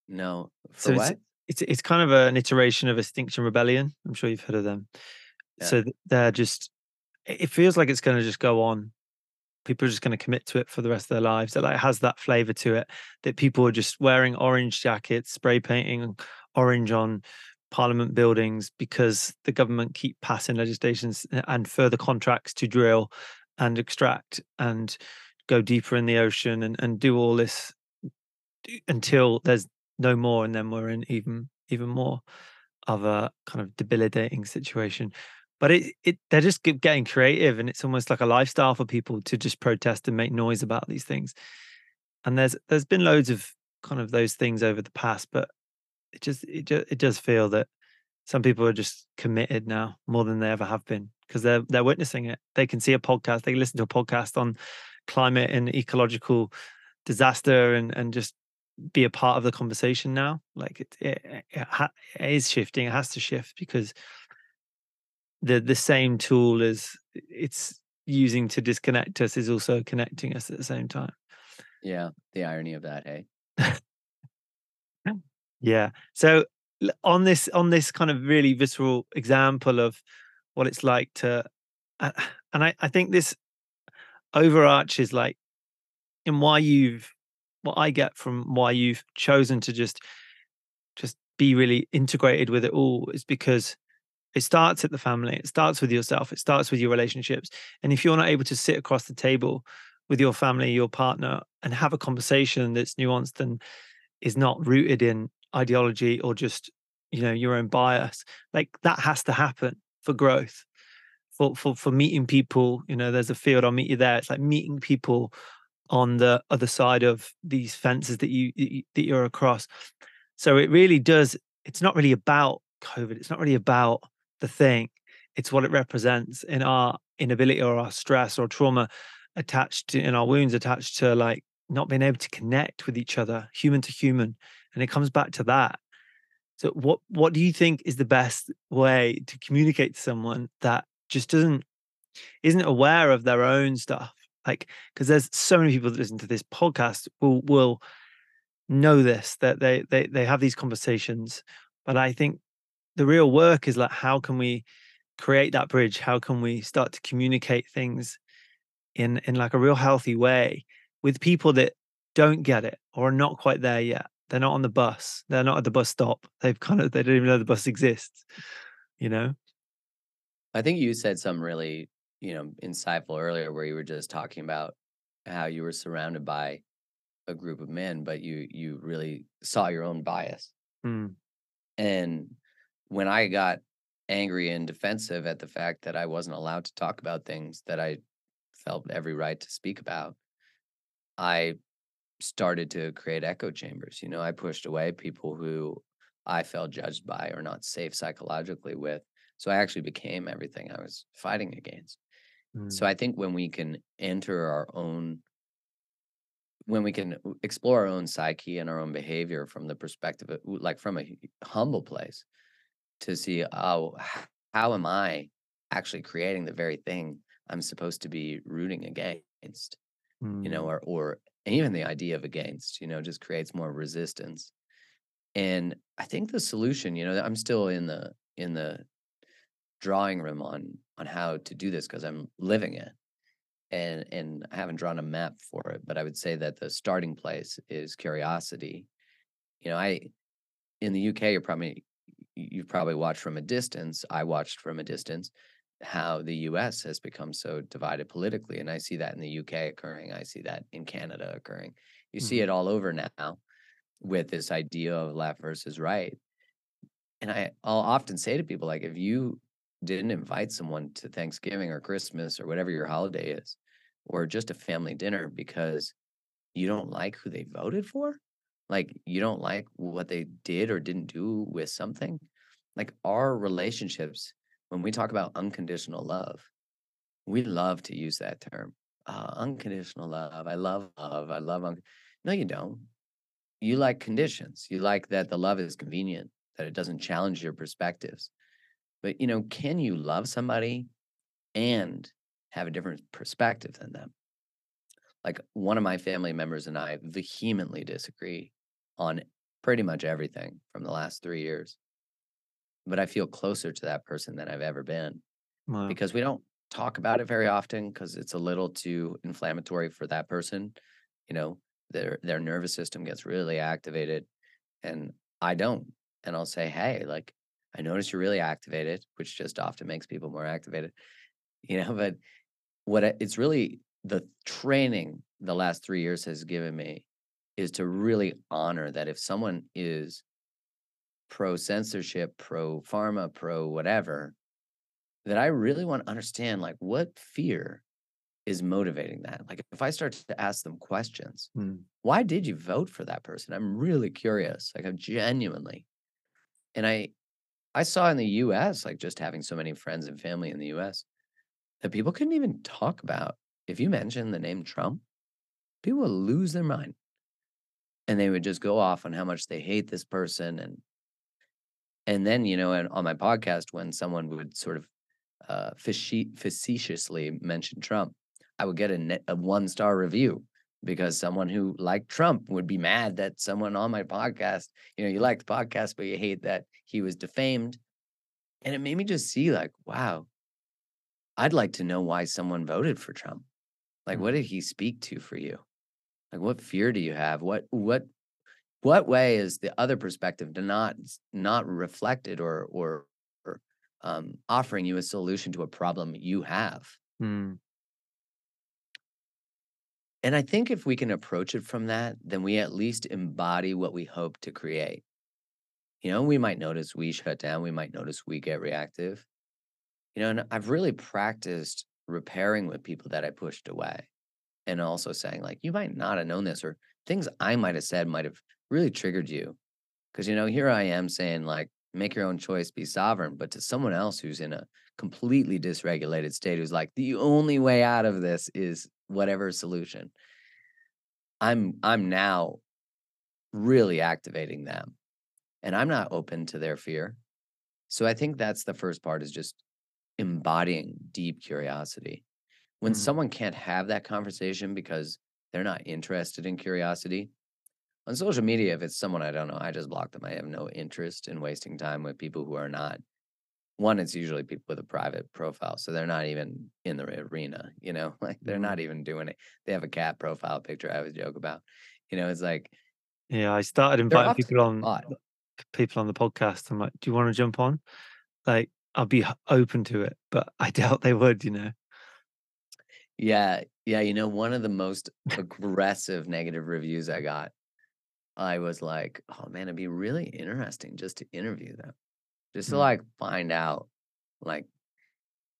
No, So for it's it's it's kind of an iteration of Extinction Rebellion. I'm sure you've heard of them. Yeah. So they're just. It feels like it's going to just go on. People are just going to commit to it for the rest of their lives. It like has that flavor to it that people are just wearing orange jackets, spray painting orange on parliament buildings because the government keep passing legislations eh, and further contracts to drill and extract and go deeper in the ocean and, and do all this until there's no more and then we're in even even more of a kind of debilitating situation. But it, it they're just getting creative and it's almost like a lifestyle for people to just protest and make noise about these things. And there's there's been loads of kind of those things over the past but it just it just it does feel that some people are just committed now more than they ever have been because they're they're witnessing it. They can see a podcast they listen to a podcast on climate and ecological disaster and and just be a part of the conversation now. Like it, it, it, ha- it is shifting. It has to shift because the the same tool as it's using to disconnect us is also connecting us at the same time. Yeah, the irony of that, hey. yeah. So on this on this kind of really visceral example of what it's like to, uh, and I I think this overarches like in why you've what I get from why you've chosen to just just be really integrated with it all is because it starts at the family it starts with yourself it starts with your relationships and if you're not able to sit across the table with your family your partner and have a conversation that's nuanced and is not rooted in ideology or just you know your own bias like that has to happen for growth for for for meeting people you know there's a field i'll meet you there it's like meeting people on the other side of these fences that you that you're across. So it really does. It's not really about COVID. It's not really about the thing. It's what it represents in our inability or our stress or trauma attached to in our wounds attached to like not being able to connect with each other, human to human, and it comes back to that. So what what do you think is the best way to communicate to someone that just doesn't isn't aware of their own stuff like because there's so many people that listen to this podcast will will know this that they they they have these conversations but i think the real work is like how can we create that bridge? How can we start to communicate things in in like a real healthy way with people that don't get it or are not quite there yet? They're not on the bus they're not at the bus stop they've kind of they don't even know the bus exists you know i think you said some really you know, insightful earlier where you were just talking about how you were surrounded by a group of men, but you you really saw your own bias. Mm. And when I got angry and defensive at the fact that I wasn't allowed to talk about things that I felt every right to speak about, I started to create echo chambers. You know, I pushed away people who I felt judged by or not safe psychologically with. So I actually became everything I was fighting against. So mm. I think when we can enter our own, when we can explore our own psyche and our own behavior from the perspective of, like from a humble place, to see, oh, how am I actually creating the very thing I'm supposed to be rooting against, mm. you know, mm. or or even the idea of against, you know, just creates more resistance. And I think the solution, you know, I'm still in the in the drawing room on on how to do this because I'm living it. And and I haven't drawn a map for it, but I would say that the starting place is curiosity. You know, I in the UK you're probably you've probably watched from a distance. I watched from a distance how the US has become so divided politically. And I see that in the UK occurring. I see that in Canada occurring. You mm-hmm. see it all over now with this idea of left versus right. And I, I'll often say to people, like, if you didn't invite someone to Thanksgiving or Christmas or whatever your holiday is, or just a family dinner because you don't like who they voted for, like you don't like what they did or didn't do with something, like our relationships, when we talk about unconditional love, we love to use that term. Uh, unconditional love. I love love. I love. Un- no, you don't. You like conditions. You like that the love is convenient, that it doesn't challenge your perspectives but you know, can you love somebody and have a different perspective than them? Like one of my family members and I vehemently disagree on pretty much everything from the last three years. But I feel closer to that person than I've ever been Wow. because we don't talk about it very often because it's a little too inflammatory for that person. You know, their their nervous system gets really activated, and I don't. And I'll say, hey, like I notice you're really activated, which just often makes people more activated. You know, but what I- it's really the training the last three years has given me is to really honor that if someone is pro censorship, pro pharma, pro whatever, that I really want to understand like what fear is motivating that. Like if I start to ask them questions, Mm. why did you vote for that person? I'm really curious. Like I'm genuinely. And I I saw in the US, like just having so many friends and family in the US, that people couldn't even talk about if you mention the name Trump, people would lose their mind. And they would just go off on how much they hate this person and and then, you know, and on my podcast, when someone would sort of uh, facetiously mention Trump, I would get a, a one star review because someone who liked Trump would be mad that someone on my podcast, you know, you like the podcast, but you hate that he was defamed. And it made me just see, like, wow, I'd like to know why someone voted for Trump. Like, what did he speak to for you? Like, what fear do you have? What, what, what way is the other perspective to not not reflected or or, or um, offering you a solution to a problem you have Mm. And i think if we can approach it from that then we at least embody what we hope to create. You know we might notice we shut down we might notice we get reactive. You know and i've really practiced repairing with people that i pushed away and also saying like you might not have known this or things i might have said might have really triggered you. Because you know here i am saying like make your own choice be sovereign but to someone else who's in a completely dysregulated state who's like the only way out of this is whatever solution i'm i'm now really activating them and i'm not open to their fear so i think that's the first part is just embodying deep curiosity when Mhm. someone can't have that conversation because they're not interested in curiosity on social media, if it's someone I don't know, I just block them. I have no interest in wasting time with people who are not. One, it's usually people with a private profile, so they're not even in the arena. You know, like they're Mhm. not even doing it. They have a cat profile picture. I always joke about. You know, it's like Yeah, I started inviting people on lot. people on the podcast. I'm like, do you want to jump on? Like, I'll be open to it, but I doubt they would. You know. Yeah, yeah. You know, one of the most aggressive negative reviews I got, I was like, oh man, it'd be really interesting just to interview them, just to Mm. like find out, like,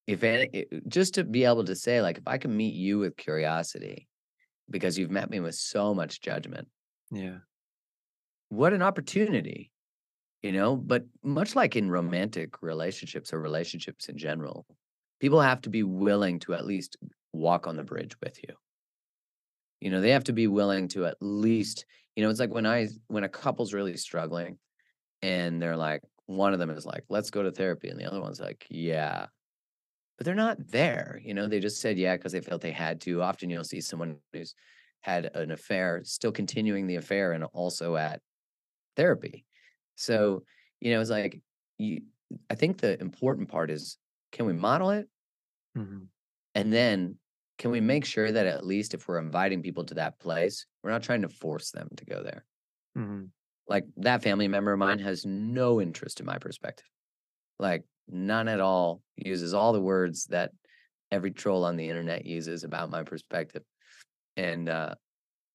if any, just to be able to say, like, if I can meet you with curiosity because you've met me with so much judgment, Yeah. what an opportunity, you know? But much like in romantic relationships or relationships in general, people have to be willing to at least walk on the bridge with you. You know, they have to be willing to at least, you know, it's like when I, when a couple's really struggling and they're like, one of them is like, let's go to therapy. And the other one's like, yeah. But they're not there. You know, they just said yeah because they felt they had to. Often you'll see someone who's had an affair still continuing the affair and also at therapy. So, you know, it's like you I think the important part is can we model it? Mhm. And then can we make sure that at least if we're inviting people to that place, we're not trying to force them to go there. Mhm. Like that family member of mine has no interest in my perspective. Like none at all. Uses all the words that every troll on the internet uses about my perspective. And uh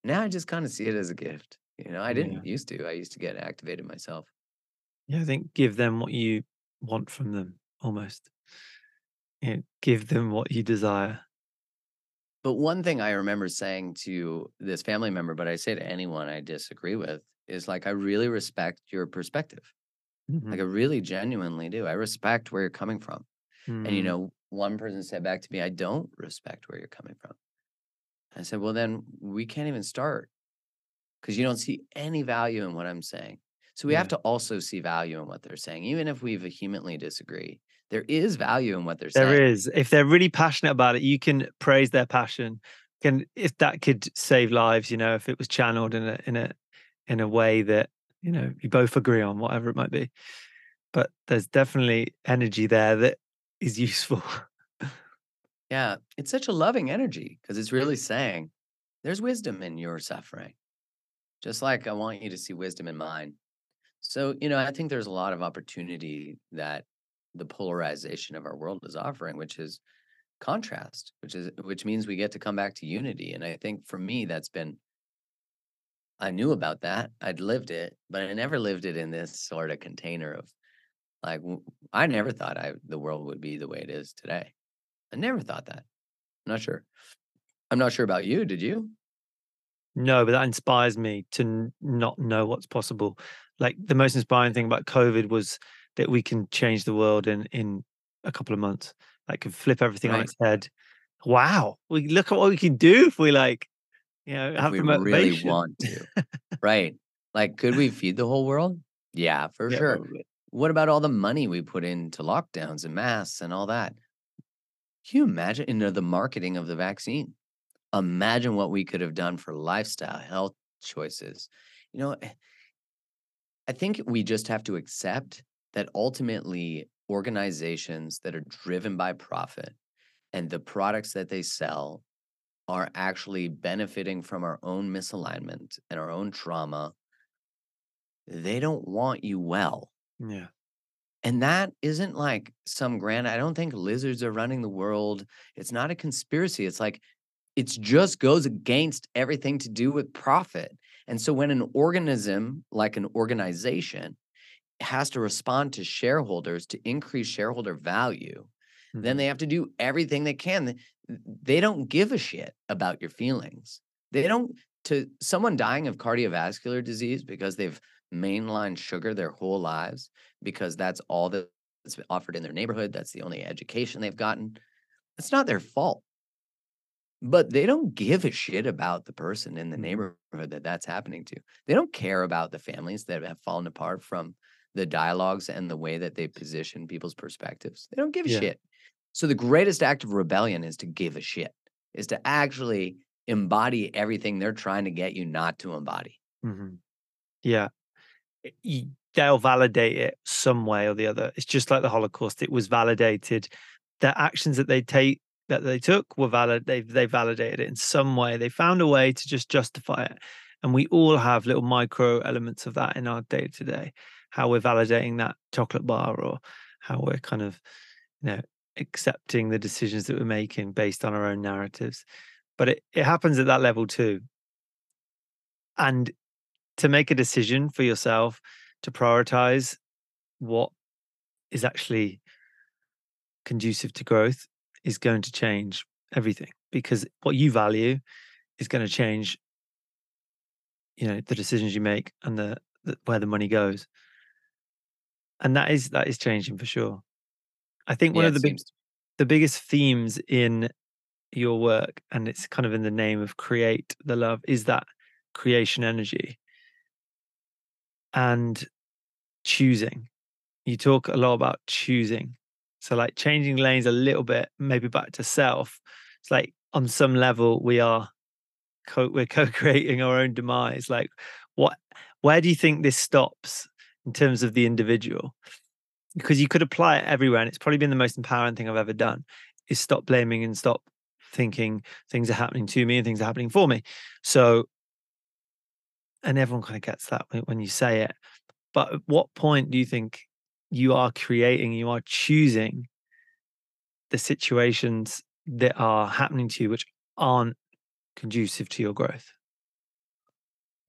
now I just kind of see it as a gift. You know, I didn't used to. I used to get activated myself. Yeah. I think give them what you want from them, almost. Yeah. Give them what you desire. But one thing I remember saying to this family member, but I say to anyone I disagree with, is like, I really respect your perspective. Like, Mhm. I really genuinely do. I respect where you're coming from. And, you Mm. know, one person said back to me, I don't respect where you're coming from. I said, well, then we can't even start because you don't see any value in what I'm saying. So we have to also see value in what they're saying, even if we vehemently disagree. There is value in what they're There saying. There is. If they're really passionate about it, you can praise their passion. Can if that could save lives, you know, if it was channeled in a in a in a way that you know you both agree on whatever it might be but there's definitely energy there that is useful Yeah, it's such a loving energy because it's really saying there's wisdom in your suffering, just like I want you to see wisdom in mine. So, you know, I think there's a lot of opportunity that the polarization of our world is offering, which is contrast, which is which means we get to come back to unity. And I think for me, that's been I knew about that. I'd lived it, but I never lived it in this sort of container of like I never thought I the world would be the way it is today. I never thought that. I'm not sure. I'm not sure about you. Did you? no but that inspires me to n- not know what's possible like the most inspiring thing about covid was that we can change the world in in a couple of months like can flip everything on its head wow we look at what we can do if we like you know If we really want to. Right. Like, could we feed the whole world? Yeah, for yeah sure. probably What about all the money we put into lockdowns and masks and all that? Can you imagine into the marketing of the vaccine? Imagine what we could have done for lifestyle, health choices. You know, eh, I think we just have to accept that ultimately organizations that are driven by profit and the products that they sell are actually benefiting from our own misalignment and our own trauma, they don't want you well. yeah And that isn't like some grand, I don't think lizards are running the world. It's not a conspiracy. It's like, it just goes against everything to do with profit. And so when an organism, like an organization, has to respond to shareholders to increase shareholder value, then mhm, they have to do everything they can. Th- They don't give a shit about your feelings. They don't, to someone dying of cardiovascular disease because they've mainlined sugar their whole lives, because that's all that's been offered in their neighborhood, that's the only education they've gotten. It's not their fault. But they don't give a shit about the person in the mhm, neighborhood that that's happening to. They don't care about the families that have fallen apart from the dialogues and the way that they position people's perspectives. They don't give a yeah shit. So the greatest act of rebellion is to give a shit, is to actually embody everything they're trying to get you not to embody. mhm, yeah they'll validate it some way or the other. It's just like the Holocaust; it was validated. The actions that they take that they took were valid. They they validated it in some way. They found a way to just justify it, and we all have little micro elements of that in our day to day. How we're validating that chocolate bar, or how we're kind of you know accepting the decisions that we're making based on our own narratives. But it, it happens at that level too. And to make a decision for yourself to prioritize what is actually conducive to growth is going to change everything because what you value is going to change you know the decisions you make and the, the where the money goes and that is that is changing for sure i think one Yeah, of the big the biggest themes in your work and it's kind of in the name of create the love is that creation energy and choosing you talk a lot about choosing. So like changing lanes a little bit, maybe back to self. It's like on some level we are co- we're co-creating our own demise. Like what where do you think this stops in terms of the individual? Because you could apply it everywhere and it's probably been the most empowering thing I've ever done is stop blaming and stop thinking things are happening to me and things are happening for me. So and everyone kind of gets that when, you say it. But at what point do you think you are creating, you are choosing the situations that are happening to you which aren't conducive to your growth?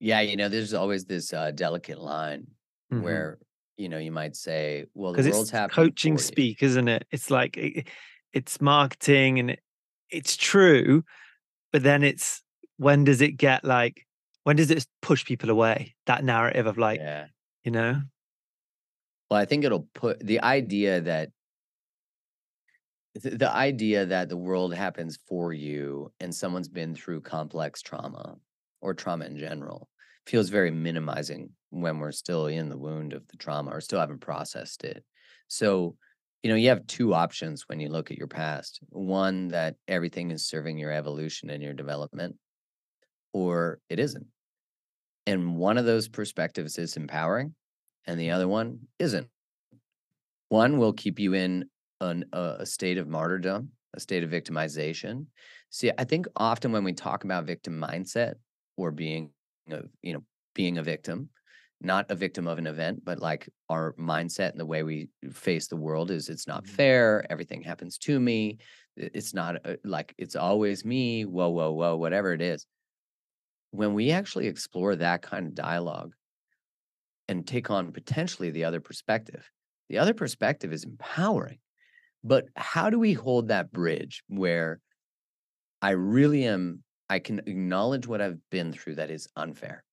yeah, you know, there's always this uh, delicate line Because where, you know, you might say, well, the world's it's happening coaching speak, isn't it? It's like it, it's marketing and it, it's true, but then it's when does it get like when does it push people away? That narrative of like, Yeah. you know, Well, I think it'll put the idea that the idea that the world happens for you and someone's been through complex trauma or trauma in general feels very minimizing when we're still in the wound of the trauma or still haven't processed it. So, you know, you have two options when you look at your past. One that everything is serving your evolution and your development, or it isn't. And one of those perspectives is empowering, and the other one isn't. One will keep you in an, a, a state of martyrdom, a state of victimization. See, I think often when we talk about victim mindset or being, a, you know, being a victim, not a victim of an event, but like our mindset and the way we face the world is it's not Mhm. fair. Everything happens to me. It's not uh, like it's always me. Whoa, whoa, whoa, whatever it is. When we actually explore that kind of dialogue and take on potentially the other perspective, the other perspective is empowering. But how do we hold that bridge where I really am, I can acknowledge what I've been through that is unfair?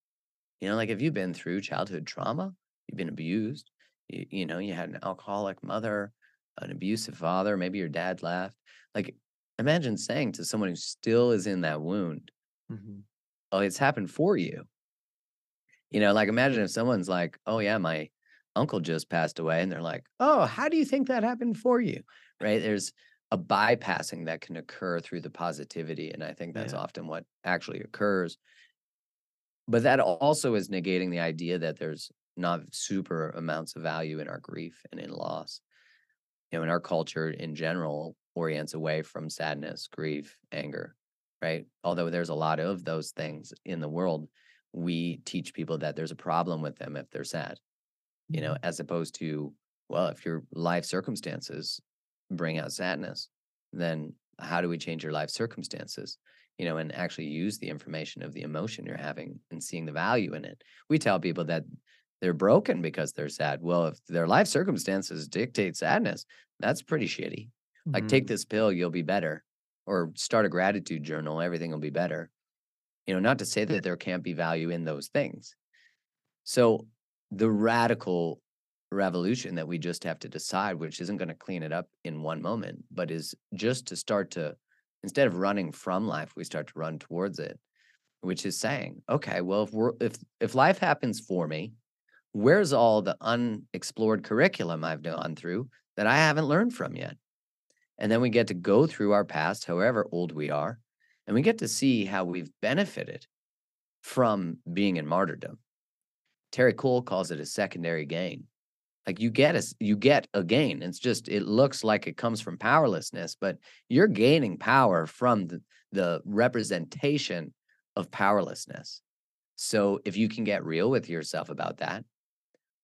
You know, like if you've been through childhood trauma, you've been abused, you, you know, you had an alcoholic mother, an abusive father, maybe your dad left. Like, imagine saying to someone who still is in that wound, Mhm. oh, it's happened for you. You know, like imagine if someone's like, oh, yeah, my uncle just passed away. And they're like, oh, how do you think that happened for you? Right. There's a bypassing that can occur through the positivity. And I think that's Yeah. often what actually occurs. But that also is negating the idea that there's not super amounts of value in our grief and in loss. You know, in our culture in general orients away from sadness, grief, anger, right? Although there's a lot of those things in the world, we teach people that there's a problem with them if they're sad, you know, mm-hmm. as opposed to, well, if your life circumstances bring out sadness, then how do we change your life circumstances? You know, and actually use the information of the emotion you're having and seeing the value in it. We tell people that they're broken because they're sad. Well, if their life circumstances dictate sadness, that's pretty shitty. Like, take Mhm. this pill, you'll be better, or start a gratitude journal, everything will be better. You know, not to say that there can't be value in those things. So, the radical revolution that we just have to decide, which isn't going to clean it up in one moment, but is just to start to, instead of running from life, we start to run towards it, which is saying, okay, well, if we're, if, if life happens for me, where's all the unexplored curriculum I've gone through that I haven't learned from yet? And then we get to go through our past, however old we are, and we get to see how we've benefited from being in martyrdom. Terri Cole calls it a secondary gain. Like you get a you get a gain. It's just it looks like it comes from powerlessness, but you're gaining power from the, the representation of powerlessness. So if you can get real with yourself about that,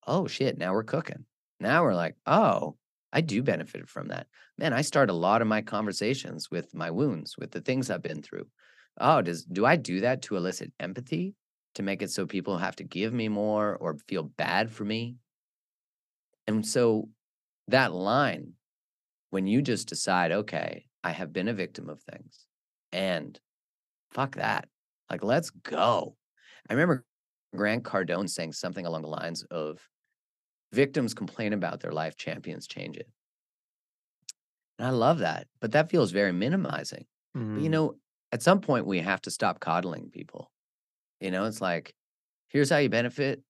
oh shit, now we're cooking. Now we're like, oh, I do benefit from that. Man, I start a lot of my conversations with my wounds, with the things I've been through. Oh, does do I do that to elicit empathy, to make it so people have to give me more or feel bad for me? And so that line, when you just decide, okay, I have been a victim of things and fuck that. Like, let's go. I remember Grant Cardone saying something along the lines of victims complain about their life, champions change it. And I love that, but that feels very minimizing. But you Mm. know, at some point we have to stop coddling people. You know, it's like, here's how you benefit.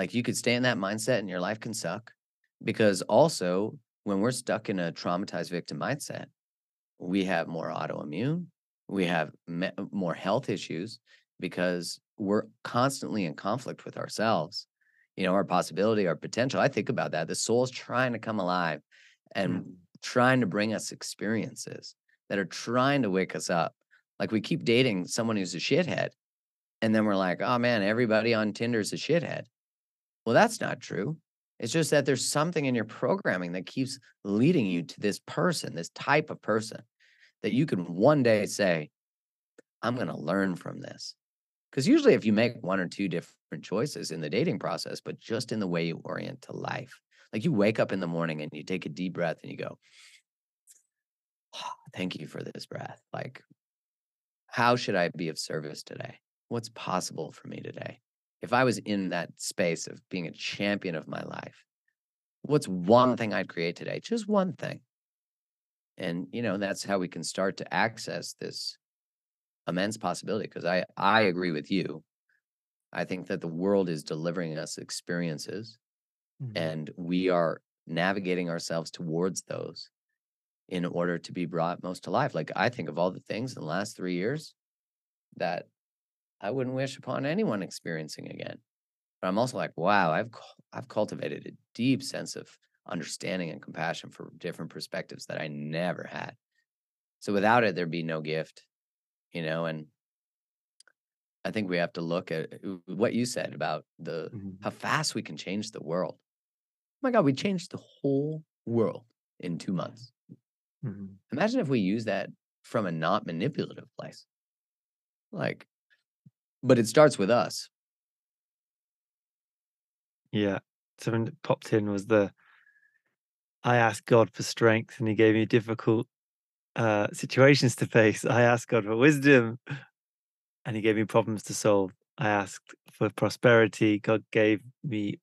Like you could stay in that mindset and your life can suck. Because also, when we're stuck in a traumatized victim mindset, we have more autoimmune, we have me- more health issues because we're constantly in conflict with ourselves. You know, our possibility, our potential. I think about that. The soul's trying to come alive and Mm. trying to bring us experiences that are trying to wake us up. Like we keep dating someone who's a shithead, and then we're like, oh man, everybody on Tinder's a shithead. Well, that's not true. It's just that there's something in your programming that keeps leading you to this person, this type of person that you can one day say, I'm going to learn from this. Because usually, if you make one or two different choices in the dating process, but just in the way you orient to life, like you wake up in the morning and you take a deep breath and you go, ah, Thank you for this breath. Like, how should I be of service today? What's possible for me today? If I was in that space of being a champion of my life, what's one thing I'd create today? Just one thing. And, you know, that's how we can start to access this immense possibility. Because I, I agree with you. I think that the world is delivering us experiences Mhm. and we are navigating ourselves towards those in order to be brought most to life. Like I think of all the things in the last three years that I wouldn't wish upon anyone experiencing again. But I'm also like, wow, I've I've cultivated a deep sense of understanding and compassion for different perspectives that I never had. So without it, there'd be no gift, you know. And I think we have to look at uh, what you said about the mm-hmm. how fast we can change the world. Oh my God, we changed the whole world in two months. Mm-hmm. Imagine if we use that from a not manipulative place. Like, but it starts with us. Yeah. Something that popped in was the I asked God for strength and he gave me difficult uh, situations to face. I asked God for wisdom and he gave me problems to solve. I asked for prosperity. God gave me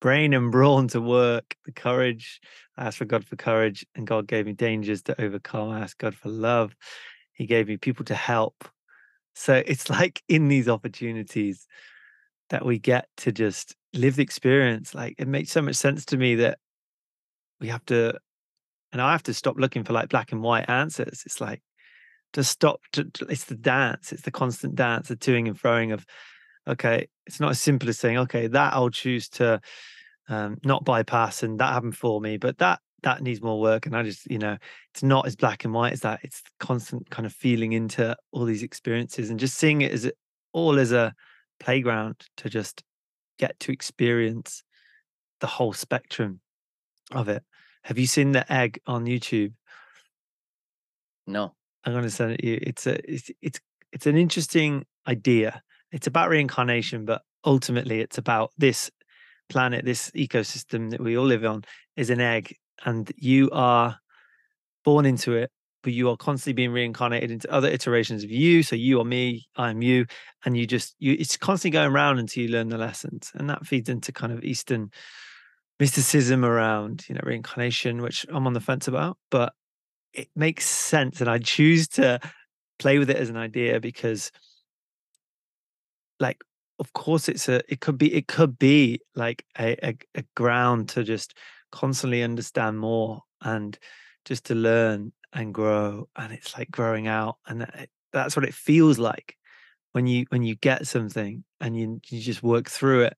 brain and brawn to work, the courage. I asked for God for courage, and God gave me dangers to overcome. I asked God for love. He gave me people to help. So it's like in these opportunities that we get to just live the experience. Like it makes so much sense to me that we have to, and I have to stop looking for like black and white answers. It's like to stop. To, it's the dance. It's the constant dance, the toing and froing of, okay, it's not as simple as saying, okay, that I'll choose to um, not bypass, and that happened for me. But that that needs more work, and I just you know it's not as black and white as that. It's constant kind of feeling into all these experiences and just seeing it as all as a playground to just get to experience the whole spectrum of it. Have you seen the egg on YouTube? No. I'm going to send it to you. It's a it's it's it's an interesting idea. It's about reincarnation, but ultimately it's about this planet, this ecosystem that we all live on, is an egg, and you are born into it, but you are constantly being reincarnated into other iterations of you. So you are me, I'm you, and you just you it's constantly going around until you learn the lessons, and that feeds into kind of Eastern mysticism around you know reincarnation, which I'm on the fence about, but it makes sense, and I choose to play with it as an idea because like of course it's a it could be it could be like a, a, a ground to just constantly understand more and just to learn and grow and it's like growing out and that, that's what it feels like when you when you get something and you you just work through it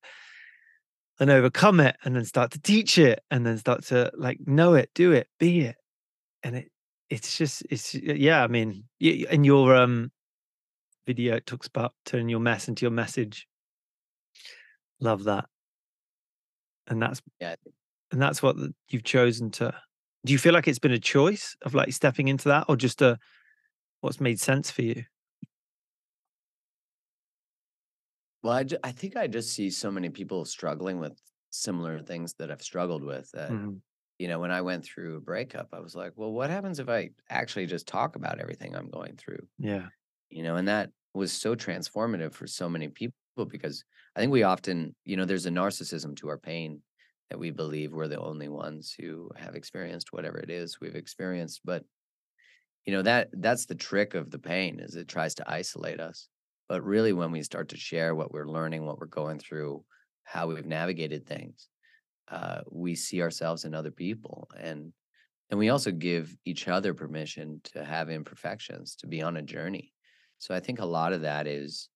and overcome it and then start to teach it and then start to like know it do it be it and it it's just it's yeah i mean in your um video it talks about turning your mess into your message. Love that. And that's yeah, and that's what you've chosen to. Do you feel like it's been a choice of like stepping into that, or just a what's made sense for you? Well, I, I think I just see so many people struggling with similar things that I've struggled with. That mm-hmm. you know, when I went through a breakup, I was like, well, what happens if I actually just talk about everything I'm going through? Yeah you know, and that was so transformative for so many people because I think we often, you know, there's a narcissism to our pain that we believe we're the only ones who have experienced whatever it is we've experienced. But you know, that that's the trick of the pain is it tries to isolate us. But really when we start to share what we're learning, what we're going through, how we've navigated things, uh, we see ourselves in other people and and we also give each other permission to have imperfections, to be on a journey so I think a lot of that is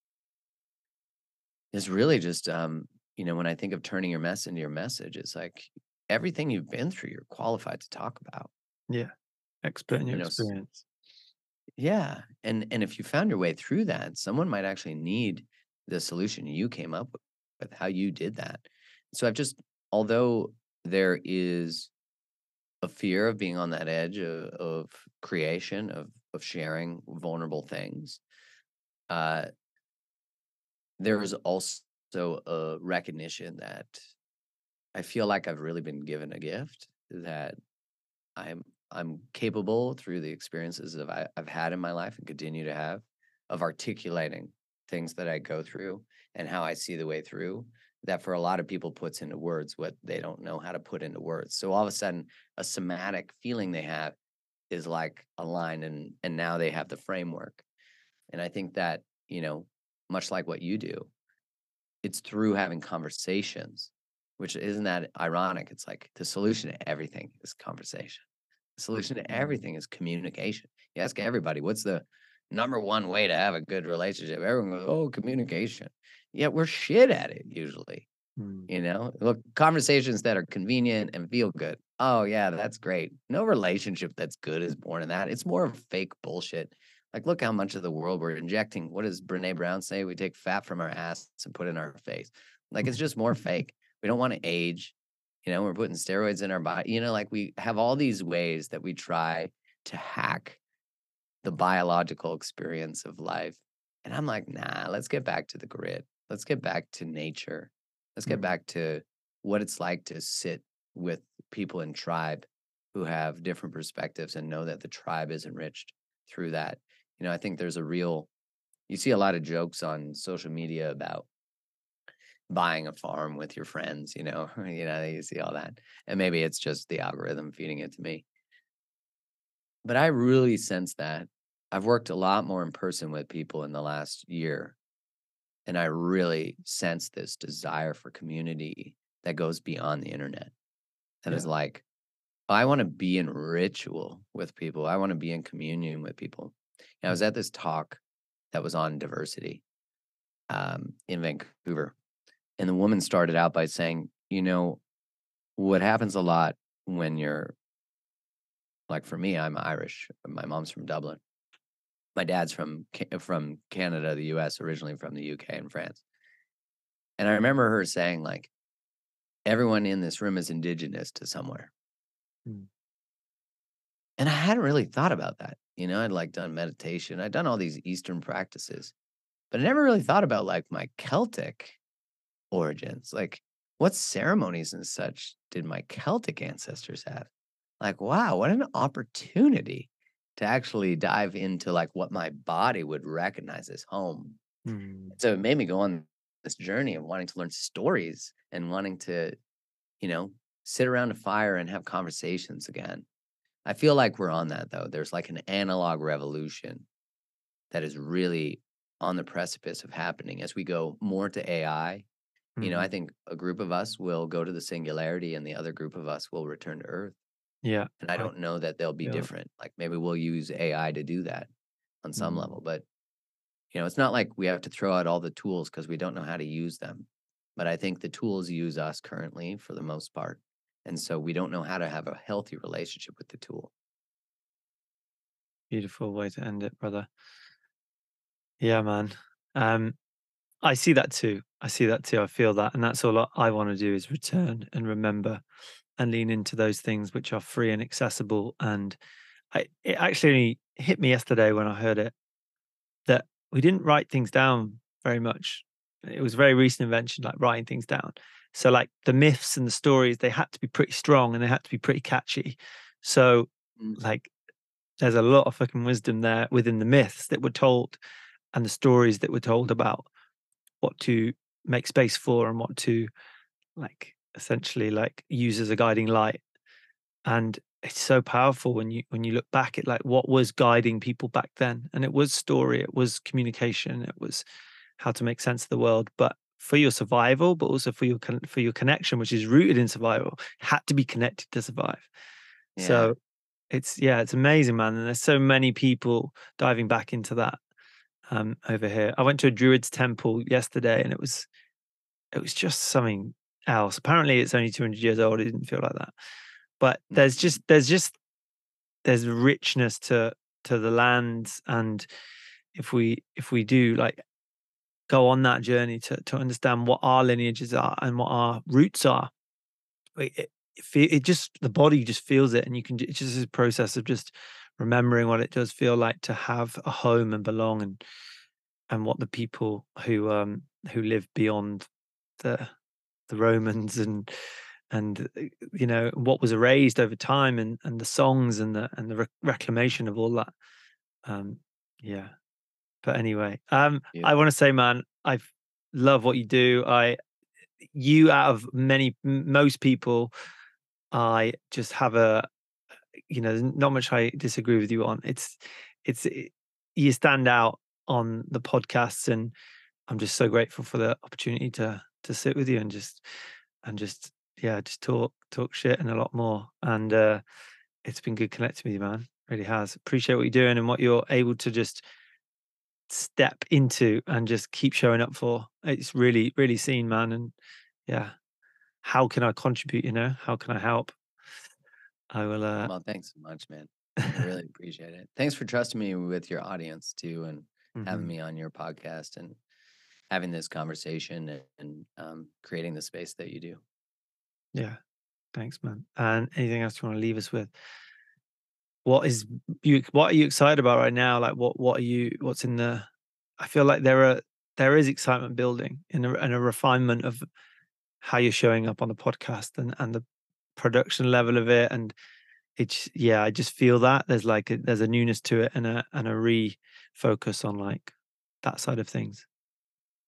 is really just um, you know, when I think of turning your mess into your message, it's like everything you've been through, you're qualified to talk about. Yeah. Your you know, experience. Yeah. And and if you found your way through that, someone might actually need the solution you came up with, with how you did that. So I've just although there is a fear of being on that edge of, of creation, of of sharing vulnerable things, uh, there is also a uh, recognition that I feel like I've really been given a gift that I'm I'm capable through the experiences that I, I've had in my life and continue to have of articulating things that I go through and how I see the way through that for a lot of people puts into words what they don't know how to put into words. So all of a sudden a somatic feeling they have is like aligned and and now they have the framework. And I think that, you know, much like what you do, it's through having conversations, which isn't that ironic? It's like the solution to everything is conversation. The solution to mm-hmm. everything is communication. You ask everybody, what's the number one way to have a good relationship. Everyone goes, oh, communication. Yeah, we're shit at it usually. Mm. You know, look, conversations that are convenient and feel good. Oh, yeah, that's great. No relationship that's good is born in that. It's more of fake bullshit. Like, look how much of the world we're injecting. What does Brene Brown say? We take fat from our ass and put it in our face. Like, it's just more fake. We don't want to age. You know, we're putting steroids in our body. You know, like we have all these ways that we try to hack the biological experience of life. And I'm like, nah, let's get back to the grid. Let's get back to nature. Let's get Mm. back to what it's like to sit with people in tribe who have different perspectives and know that the tribe is enriched through that. You know, I think there's a real, you see a lot of jokes on social media about buying a farm with your friends, you know, you know, you see all that. And maybe it's just the algorithm feeding it to me. But I really sense that. I've worked a lot more in person with people in the last year. And I really sense this desire for community that goes beyond the internet. Is Yeah. like, oh, I want to be in ritual with people. I want to be in communion with people. And I was at this talk that was on diversity um, in Vancouver. And the woman started out by saying, you know, what happens a lot when you're like for me, I'm Irish. My mom's from Dublin. My dad's from from Canada, the US, originally from the UK and France. And I remember her saying, like, everyone in this room is indigenous to somewhere. Mm. And I hadn't really thought about that. You know, I'd like done meditation, I'd done all these Eastern practices, but I never really thought about like my Celtic origins. Like, what ceremonies and such did my Celtic ancestors have? Like, wow, what an opportunity to actually dive into like what my body would recognize as home. Mm. So it made me go on this journey of wanting to learn stories and wanting to, you know, sit around a fire and have conversations again. I feel like we're on that though. There's like an analog revolution that is really on the precipice of happening as we go more to AI. You know, I Mhm. think a group of us will go to the singularity and the other group of us will return to Earth. Yeah. And I don't know that they'll be it. different. Like maybe we'll use AI to do that on some Mm. level, but you know, it's not like we have to throw out all the tools because we don't know how to use them. But I think the tools use us currently for the most part. And so we don't know how to have a healthy relationship with the tool. Beautiful way to end it, brother. Yeah, man. Um, I see that too. I see that too. I feel that. And that's all I- want to do is return and remember and lean into those things which are free and accessible. And I, it actually hit me yesterday when I heard it that we didn't write things down very much. It was a very recent invention, like writing things down. So, like the myths and the stories, they had to be pretty strong and they had to be pretty catchy. So, Mm. like, there's a lot of fucking wisdom there within the myths that were told and the stories that were told about what to make space for and what to like essentially like use as a guiding light and it's so powerful when you when you look back at like what was guiding people back then and it was story it was communication it was how to make sense of the world but for your survival but also for your con- for your connection which is rooted in survival had to be connected to survive Yeah. so it's yeah it's amazing man and there's so many people diving back into that um over here i went to a druid's temple yesterday and it was it was just something else apparently it's only 200 years old it didn't feel like that but there's Mhm. just there's just there's richness to to the lands and if we if we do like go on that journey to to understand what our lineages are and what our roots are. It, it, it, just the body just feels it and you can it's just a process of just remembering what it does feel like to have a home and belong and and what the people who um who live beyond the the romans and and uh, you know what was erased over time and and the songs and the and the reclamation of all that. Um yeah but anyway um i want to say man i love what you do. I you out of many most people i just have a you know not much i disagree with you on. It's it's it, you stand out on the podcasts and i'm just so grateful for the opportunity to to sit with you and just and just yeah just talk talk shit and a lot more. And uh it's been good connecting with you man. Really has. Appreciate what you're doing and what you're able to just step into and just keep showing up for. It's really, really seen, man. And yeah, how can I contribute? You know, how can I help? I will. Uh, Well, thanks so much, man. I really appreciate it. Thanks for trusting me with your audience too, and having mhm. me on your podcast and having this conversation and, and um, creating the space that you do. Yeah, thanks, man. And anything else you want to leave us with? What is you? What are you excited about right now? Like, what? What are you? What's in the? I feel like there are there is excitement building in a, and a refinement of how you're showing up on the podcast and and the production level of it and it's yeah i just feel that there's like a, there's a newness to it and a and a refocus on like that side of things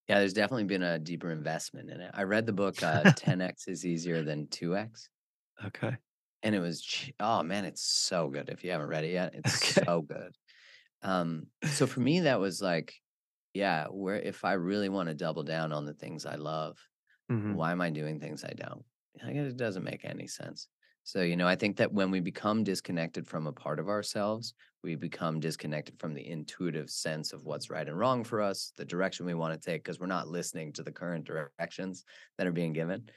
Yeah, there's definitely been a deeper investment in it. I read the book uh, 10x is easier than 2x, okay and it was oh man, it's so good. If you haven't read it yet, it's okay so good. Um, so for me, that was like, yeah, where if I really want to double down on the things I love, hmm why am I doing things I don't? Like, it doesn't make any sense. So, you know, I think that when we become disconnected from a part of ourselves, we become disconnected from the intuitive sense of what's right and wrong for us, the direction we want to take, because we're not listening to the current directions that are being given.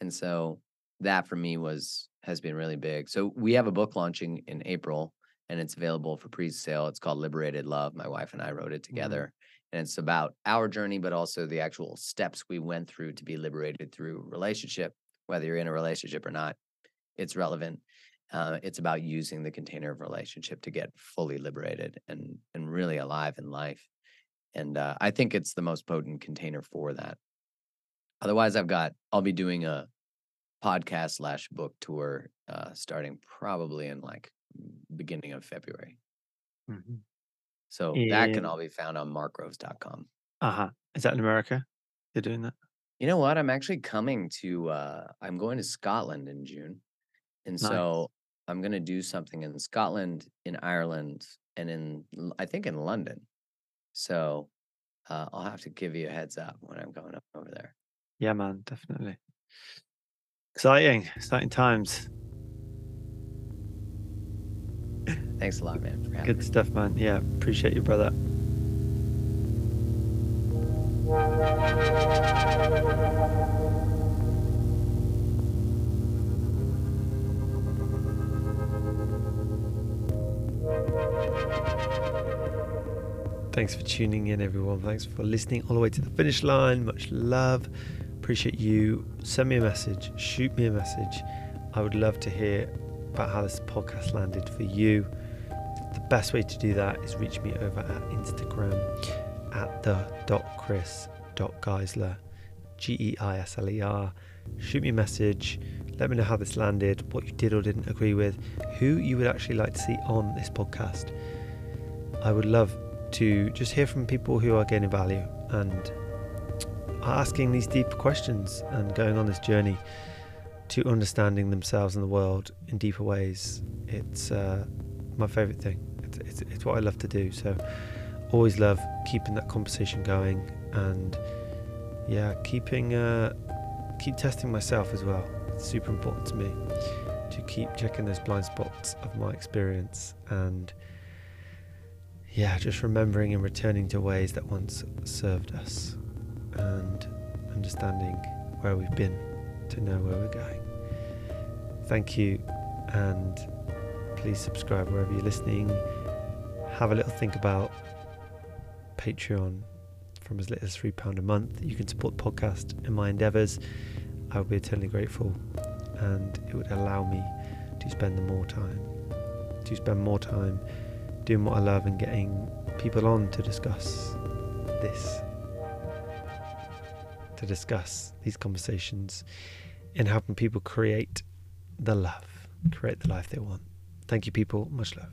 And so that for me was has been really big. So we have a book launching in April and it's available for pre-sale. It's called Liberated Love. My wife and I wrote it hmm together and it's about our journey but also the actual steps we went through to be liberated through relationship whether you're in a relationship or not it's relevant uh, it's about using the container of relationship to get fully liberated and and really alive in life and uh, i think it's the most potent container for that otherwise i've got i'll be doing a podcast slash book tour uh, starting probably in like beginning of february hmm so that can all be found on markgroves.com uh-huh is that in america you're doing that You know what? I'm actually coming to uh I'm going to Scotland in June. And nice so I'm going to do something in Scotland, in Ireland, and in I think in London. So uh, I'll have to give you a heads up when I'm going up over there. yeah man definitely exciting exciting times Thanks a lot, man, for good me. stuff man yeah appreciate you brother Thanks for tuning in, everyone. Thanks for listening all the way to the finish line. Much love. Appreciate you. Send me a message. Shoot me a message. I would love to hear about how this podcast landed for you. The best way to do that is reach me over at Instagram at the dot chris dot geisler G E I S L E R. Shoot me a message. Let me know how this landed, what you did or didn't agree with, who you would actually like to see on this podcast. I would love to just hear from people who are gaining value and asking these deep questions and going on this journey to understanding themselves and the world in deeper ways. It's uh, my favorite thing. It's, it's, it's what I love to do. So, always love keeping that conversation going and yeah, keeping uh, keep testing myself as well. It's super important to me to keep checking those blind spots of my experience and yeah, just remembering and returning to ways that once served us and understanding where we've been to know where we're going. Thank you, and please subscribe wherever you're listening. Have a little think about Patreon from as little as £3 a month. You can support the podcast in my endeavours. I would be eternally grateful, and it would allow me to spend the more time, to spend more time doing what I love and getting people on to discuss this, to discuss these conversations and helping people create the love, create the life they want. Thank you, people. Much love.